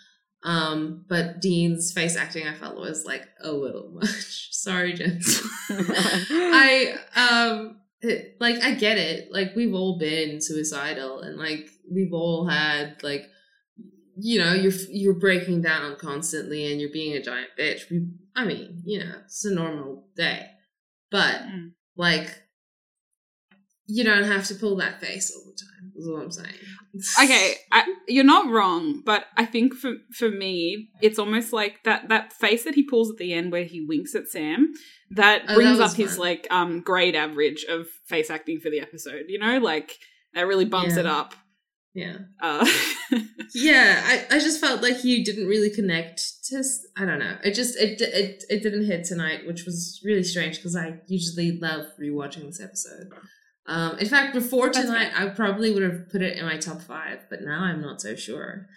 Um, but Dean's face acting I felt was like a little [LAUGHS] much. sorry, Jens. [LAUGHS] I um it- like I get it. Like we've all been suicidal and like we've all had like you know, you're you're breaking down constantly and you're being a giant bitch. We I mean, you know, it's a normal day. But Mm. like you don't have to pull that face all the time. Is what I'm saying. Okay, I, you're not wrong, but I think for for me, it's almost like that that face that he pulls at the end where he winks at Sam. That Oh, that brings was up his like um grade average of face acting for the episode. You know, like that really bumps it up. Yeah. Uh, [LAUGHS] Yeah, I, I just felt like you didn't really connect to I don't know. It just it it it didn't hit tonight, which was really strange because I usually love rewatching this episode. Um, in fact, before tonight, I probably would have put it in my top five, but now I'm not so sure.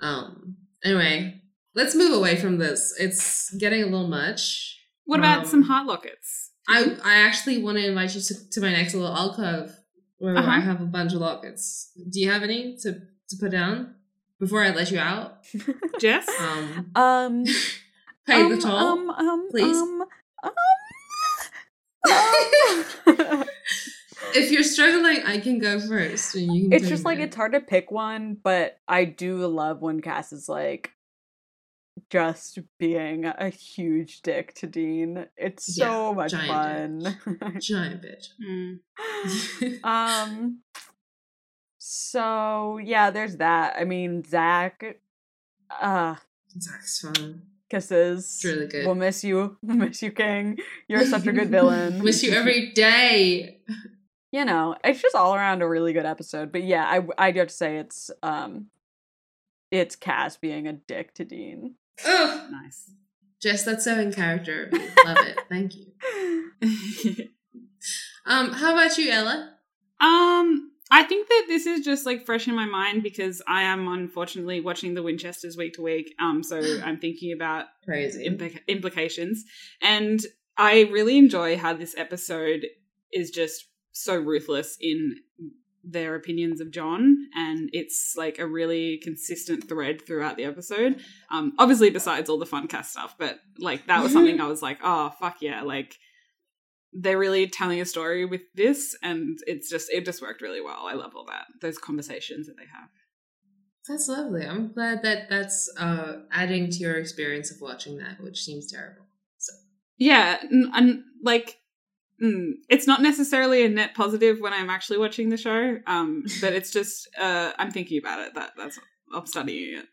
Um, anyway, let's move away from this. It's getting a little much. what about Um, some heart lockets? I I actually want to invite you to, to my next little alcove where I Uh-huh. have a bunch of lockets. Do you have any to to put down before I let you out? [LAUGHS] Jess? Um, um, [LAUGHS] pay um, the toll. Um, um, please. Um, um, [LAUGHS] if you're struggling, I can go first. And you can it's take just like it. it's hard to pick one, but I do love when Cass is like just being a huge dick to Dean. It's so Yeah, much giant fun. giant [LAUGHS] bitch. Mm. [LAUGHS] um so yeah, there's that. I mean Zach uh Zach's fun. kisses. It's really good. We'll miss you. [LAUGHS] We'll miss you, King. You're such a good villain. Miss you every day. You know, it's just all around a really good episode. But yeah, I I do have to say it's um it's Cass being a dick to Dean. Oh, Nice. Jess, that's so in character. [LAUGHS] Love it. Thank you. [LAUGHS] Um, how about you, Ella? Um, I think that this is just like fresh in my mind because I am unfortunately watching the Winchesters week to week. Um, so [LAUGHS] I'm thinking about Crazy. implica- implications, and I really enjoy how this episode is just so ruthless in their opinions of John, and it's like a really consistent thread throughout the episode. Um, obviously besides all the fun cast stuff, but like that was something [LAUGHS] I was like, oh fuck yeah, like they're really telling a story with this and it's just it just worked really well i love all that those conversations that they have That's lovely. I'm glad that that's uh, adding to your experience of watching that, which seems terrible. So yeah n- and like mm, it's not necessarily a net positive when i'm actually watching the show um but it's just uh i'm thinking about it that that's i'm studying it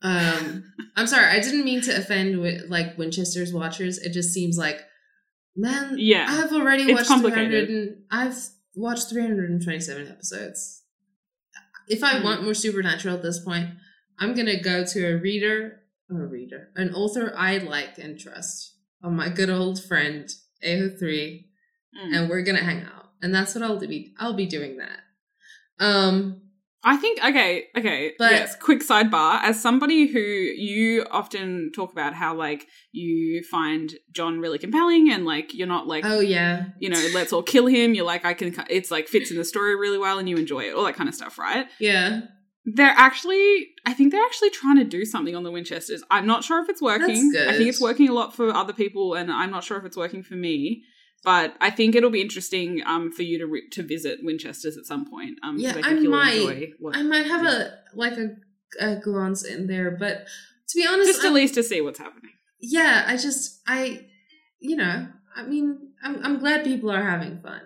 Um, I'm sorry, I didn't mean to offend like Winchester's watchers. It just seems like Man, Yeah. I've already It's watched complicated. 300 and I've watched 327 episodes. If I Hmm. want more supernatural at this point, I'm gonna go to a reader a reader, an author I like and trust, on my good old friend AO3, Mm. and we're gonna hang out. And that's what I'll be I'll be doing that. Um I think okay, okay. But- yes, quick sidebar. As somebody who you often talk about how like you find John really compelling and like you're not like oh yeah. you know let's all kill him. You're like I can. It's like fits in the story really well and you enjoy it. All that kind of stuff, right? Yeah. They're actually, I think they're actually trying to do something on the Winchesters. I'm not sure if it's working. I think it's working a lot for other people, and I'm not sure if it's working for me. But I think it'll be interesting um, for you to re- to visit Winchesters at some point. Um, Yeah, I I might. what, I might have a like a, a glance in there, but to be honest, just at I'm- least to see what's happening. yeah, I just I you know, I mean, I'm I'm glad people are having fun.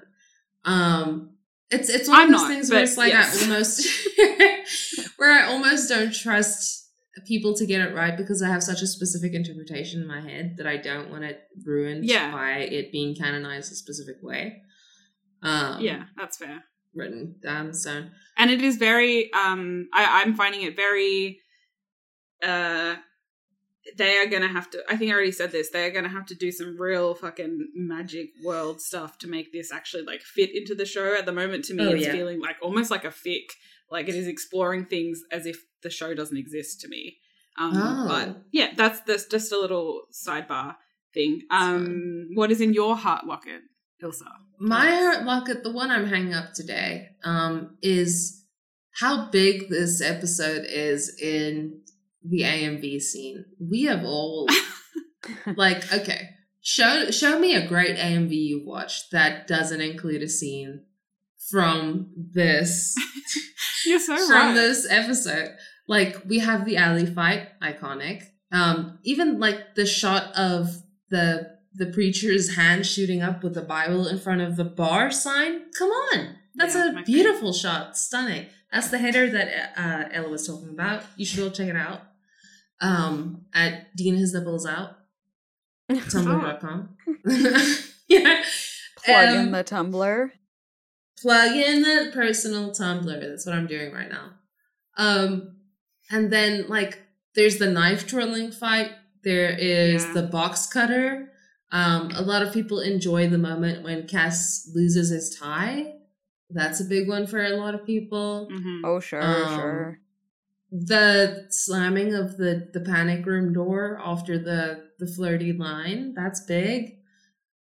Um it's it's one I'm of those not, things where it's like yes. I almost [LAUGHS] where I almost don't trust people to get it right because I have such a specific interpretation in my head that I don't want it ruined Yeah. by it being canonized a specific way. Um yeah, that's fair. written down so and it is very um I, i'm finding it very uh they are gonna have to i think i already said this they are gonna have to do some real fucking magic world stuff to make this actually like fit into the show at the moment to me Oh, it's yeah. feeling like almost like a fic like it is exploring things as if the show doesn't exist to me um Oh. but yeah that's that's just a little sidebar thing um what is in your heart locket ilsa My heart locket, the one I'm hanging up today, um, is how big this episode is in the AMV scene. We have all [LAUGHS] like, okay, show show me a great AMV you've watched that doesn't include a scene from this [LAUGHS] you're so from right this episode. Like we have the alley fight, iconic. Um, even like the shot of the the preacher's hand shooting up with the Bible in front of the bar sign. Come on, that's Yeah, a beautiful shot, stunning. That's the header that uh, Ella was talking about. You should all check it out. Um, at Dean His Nipples Out, [LAUGHS] tumblr.com. [LAUGHS] [LAUGHS] yeah, Plug in Um, the Tumblr. plug in the personal Tumblr. That's what I'm doing right now. Um, and then like there's the knife twirling fight. There is Yeah. the box cutter. Um, a lot of people enjoy the moment when Cass loses his tie. That's a big one for a lot of people. Mhm. Oh, sure, um, sure. The slamming of the the panic room door after the the flirty line. That's big.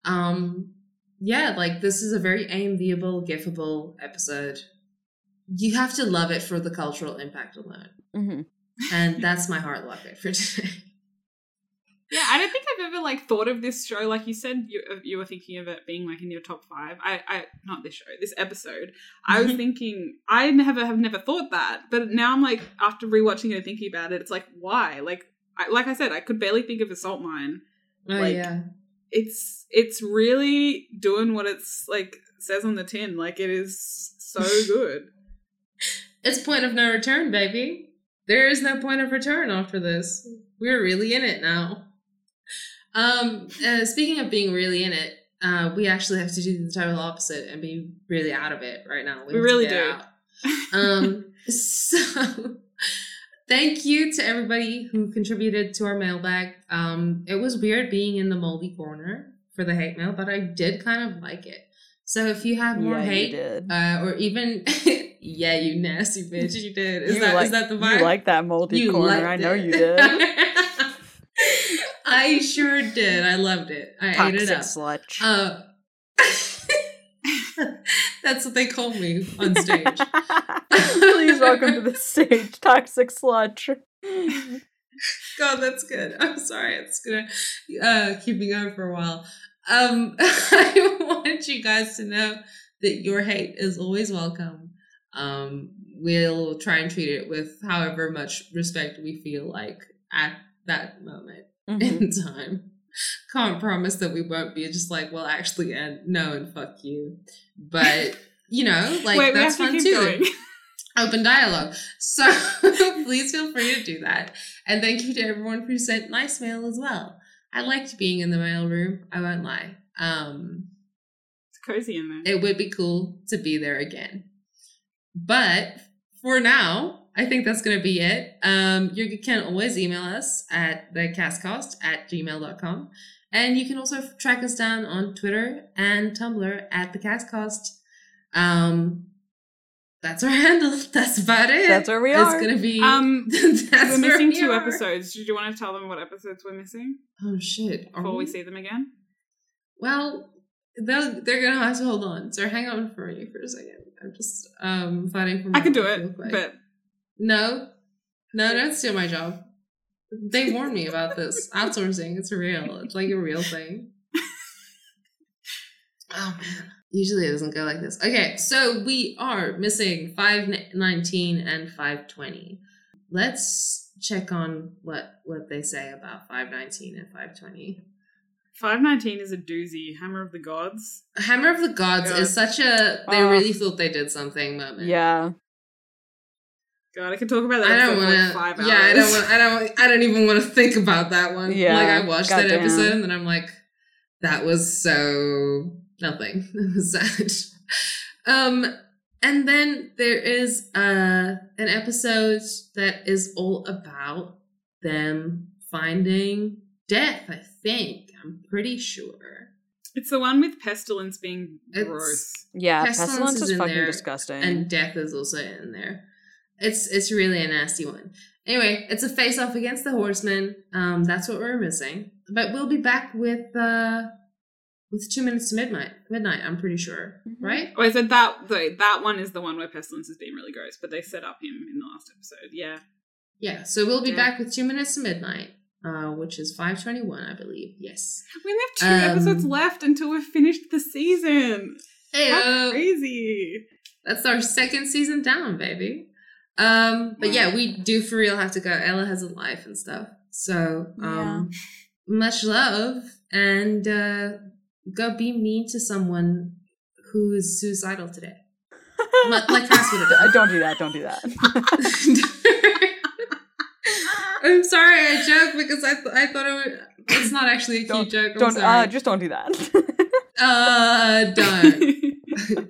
Um, yeah, like this is a very AMVable, gifable episode. You have to love it for the cultural impact alone. Hmm And that's my heart locket for today. [LAUGHS] Yeah, I don't think I've ever like thought of this show. Like you said, you you were thinking of it being like in your top five. I, I not this show, this episode. I was [LAUGHS] thinking I never have never thought that, but now I'm like after rewatching it and thinking about it, it's like why? Like I, like I said, I could barely think of a salt mine. Oh Like- yeah. It's it's really doing what it's like says on the tin. Like it is so [LAUGHS] good. It's point of no return, baby. There is no point of return after this. We're really in it now. Um, uh, speaking of being really in it, uh, we actually have to do the total opposite and be really out of it right now. We to really do. Um, [LAUGHS] so thank you to everybody who contributed to our mailbag. Um, it was weird being in the moldy corner for the hate mail, but I did kind of like it. So if you have more Yeah, hate, uh, or even [LAUGHS] yeah, you nasty bitch, you did. Is you that is like, that the vibe? You like that moldy corner. I know it. you did. [LAUGHS] I sure did. I loved it. I ate Toxic it up. slutch. Uh, [LAUGHS] that's what they call me on stage. Please welcome to the stage, toxic slutch. God, that's good. I'm sorry. It's gonna uh, keep me going for a while. Um, [LAUGHS] I want you guys to know that your hate is always welcome. Um, we'll try and treat it with however much respect we feel like at that moment Mhm. in time. Can't promise that we won't be just like, well, actually, and no, and fuck you. But [LAUGHS] you know, like Wait, that's fun to too [LAUGHS] open dialogue. So please feel free to do that. And thank you to everyone who sent nice mail as well. I liked being in the mail room, I won't lie. Um, It's cozy in there. it would be cool to be there again. But for now, I think that's going to be it. Um, you can always email us at thecascast at gmail.com. And you can also track us down on Twitter and Tumblr at thecascast. Um, that's our handle. That's about it. That's where we are. it's going to be. Um, [LAUGHS] that's we're where missing we two are. episodes. Did you want to tell them what episodes we're missing Oh, shit. Are before we we? see them again? Well, they'll, they're gonna have to hold on. So hang on for me for a second. I'm just um fighting for. My I can do it, real but no, no, don't steal my job. They warned me about this [LAUGHS] outsourcing. It's real. It's like a real thing. [LAUGHS] Oh man. Usually it doesn't go like this. Okay, so we are missing 519 and 520. Let's check on what what they say about 519 and 520. 519 is a doozy. Hammer of the Gods. Hammer of the Gods Yeah. is such a they Oh. really thought they did something moment. Yeah. God, I could talk about that I don't for want like to. five hours. Yeah, I don't want. I don't. I don't even want to think about that one. Yeah, like I watched that goddamn. episode and then I'm like, that was so nothing. [LAUGHS] It was sad. Um, and then there is uh an episode that is all about them finding death. I think I'm pretty sure. It's the one with pestilence being It's- gross. Yeah. Pestilence Pestilence, is is in fucking there, disgusting. and death is also in there. It's it's really a nasty one. Anyway, it's a face off against the horsemen. Um, that's what we're missing. But we'll be back with uh with two minutes to midnight. Midnight, I'm pretty sure, Mhm. right? Oh, I said that. The, that one is the one where pestilence has been really gross, but they set up him in the last episode. Yeah. Yeah. So we'll be Yeah. back with two minutes to midnight, uh, which is five twenty one, I believe. Yes. We only have two Um, episodes left until we've finished the season. Hey, How uh, crazy. that's our second season down, baby. Um, but yeah, we do for real have to go. Ella has a life and stuff. So um much love and uh go be mean to someone who is suicidal today. Like, like Cass would have Uh, done. don't do that. Don't do that. [LAUGHS] I'm sorry, I joked because I, th- I thought it would. It's not actually a cute Don't- joke. I'm don't. sorry. Uh, just don't do that. uh, don't.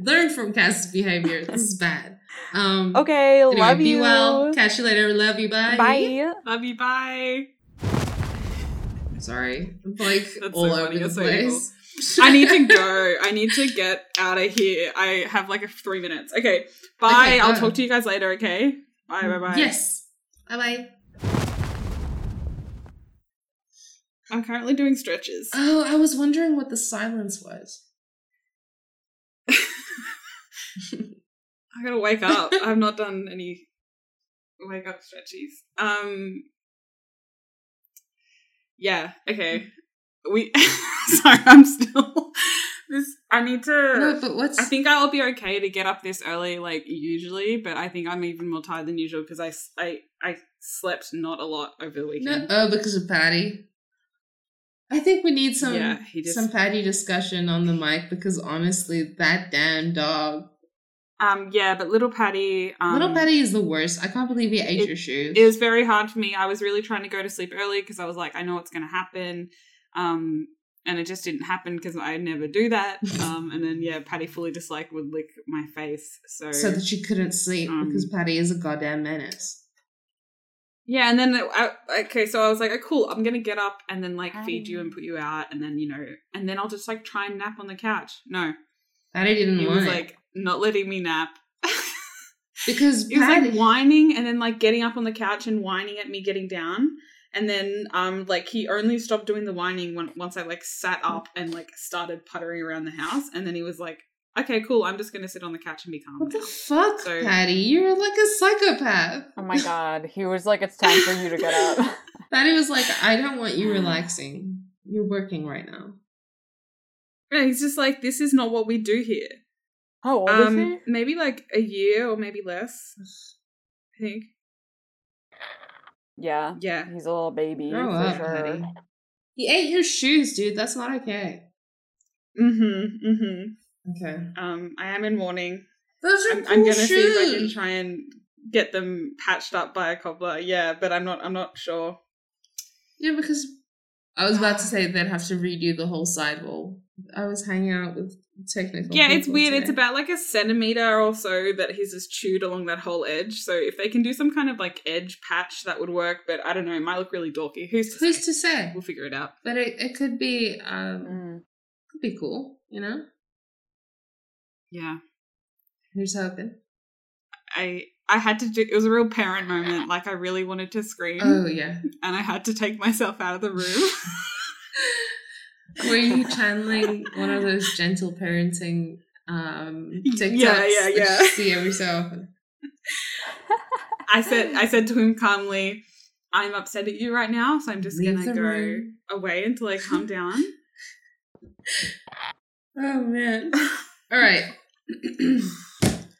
[LAUGHS] Learn from Cass's behavior. This is bad. Um, okay. anyway, love be you. well. Catch you later. Love you. Bye. Bye. Love you. Bye. Sorry, I'm like That's all so over the place. I need to [LAUGHS] go. I need to get out of here. I have like a three minutes. Okay. Bye. Okay, I'll talk to you guys later. Okay. Bye. Bye. Bye. Yes. Bye bye. I'm currently doing stretches. Oh, I was wondering what the silence was. [LAUGHS] I gotta wake up. I've not done any wake up stretches. Um. Yeah. Okay. Mm. We. [LAUGHS] Sorry, I'm still. [LAUGHS] This. I need to. No, but what's I think I'll be okay to get up this early, like usually, but I think I'm even more tired than usual because I, I I slept not a lot over the no, weekend. oh because of Patty. I think we need some yeah, just. some Patty discussion on the mic because honestly, that damn dog, um, yeah, but little Patty. Um, little Patty is the worst. I can't believe he ate it- your shoes. It was very hard for me. I was really trying to go to sleep early because I was like, I know what's going to happen. Um, and it just didn't happen because I never do that. [LAUGHS] Um, and then yeah, Patty fully just like would lick my face. So, so that you couldn't sleep Um, because Patty is a goddamn menace. yeah, and then I, okay, so I was like, oh, cool, I'm gonna get up and then like feed you and put you out, and then you know, and then I'll just like try and nap on the couch. No, Patty didn't he want was it like not letting me nap. [LAUGHS] because He was Patty. like whining and then like getting up on the couch and whining at me getting down. And then um like he only stopped doing the whining when once I like sat up and like started puttering around the house. And then he was like, Okay, cool, I'm just gonna sit on the couch and be calm what the fuck, So- Patty? You're like a psychopath. Oh my god. He was like, it's time for you to get up. [LAUGHS] Patty was like, I don't want you [SIGHS] relaxing. You're working right now. Yeah, he's just like, This is not what we do here. How old is Um he? maybe like a year or maybe less. I think. Yeah. Yeah. He's a little baby. Grow for up, sure. Patty. He ate your shoes, dude. That's not okay. Mm-hmm. Mm-hmm. Okay. Um, I am in mourning. Those are I'm, cool I'm gonna shoes. see if I can try and get them patched up by a cobbler. Yeah, but I'm not. I'm not sure. Yeah, because I was about to [SIGHS] say they'd have to redo the whole sidewall. I was hanging out with technical. Yeah, it's people weird. It's about like a centimeter or so that he's just chewed along that whole edge. So if they can do some kind of like edge patch, that would work. But I don't know. It might look really dorky. Who's to Who's say? to say? We'll figure it out. But it, it could be um Mm. could be cool, you know? Yeah. Here's hoping. I I had to do. It was a real parent moment. Like I really wanted to scream, Oh yeah. and I had to take myself out of the room. [LAUGHS] Were you channeling one of those gentle parenting um TikToks Yeah, yeah, yeah. you see every so often? I said I said to him calmly, "I'm upset at you right now, so I'm just Leave gonna go room." away until I calm down." [LAUGHS] Oh man. [LAUGHS] All right. [CLEARS THROAT]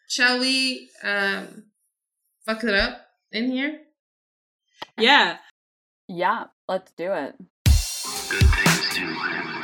Shall we um fuck it up in here? yeah. Yeah, let's do it. Good things do.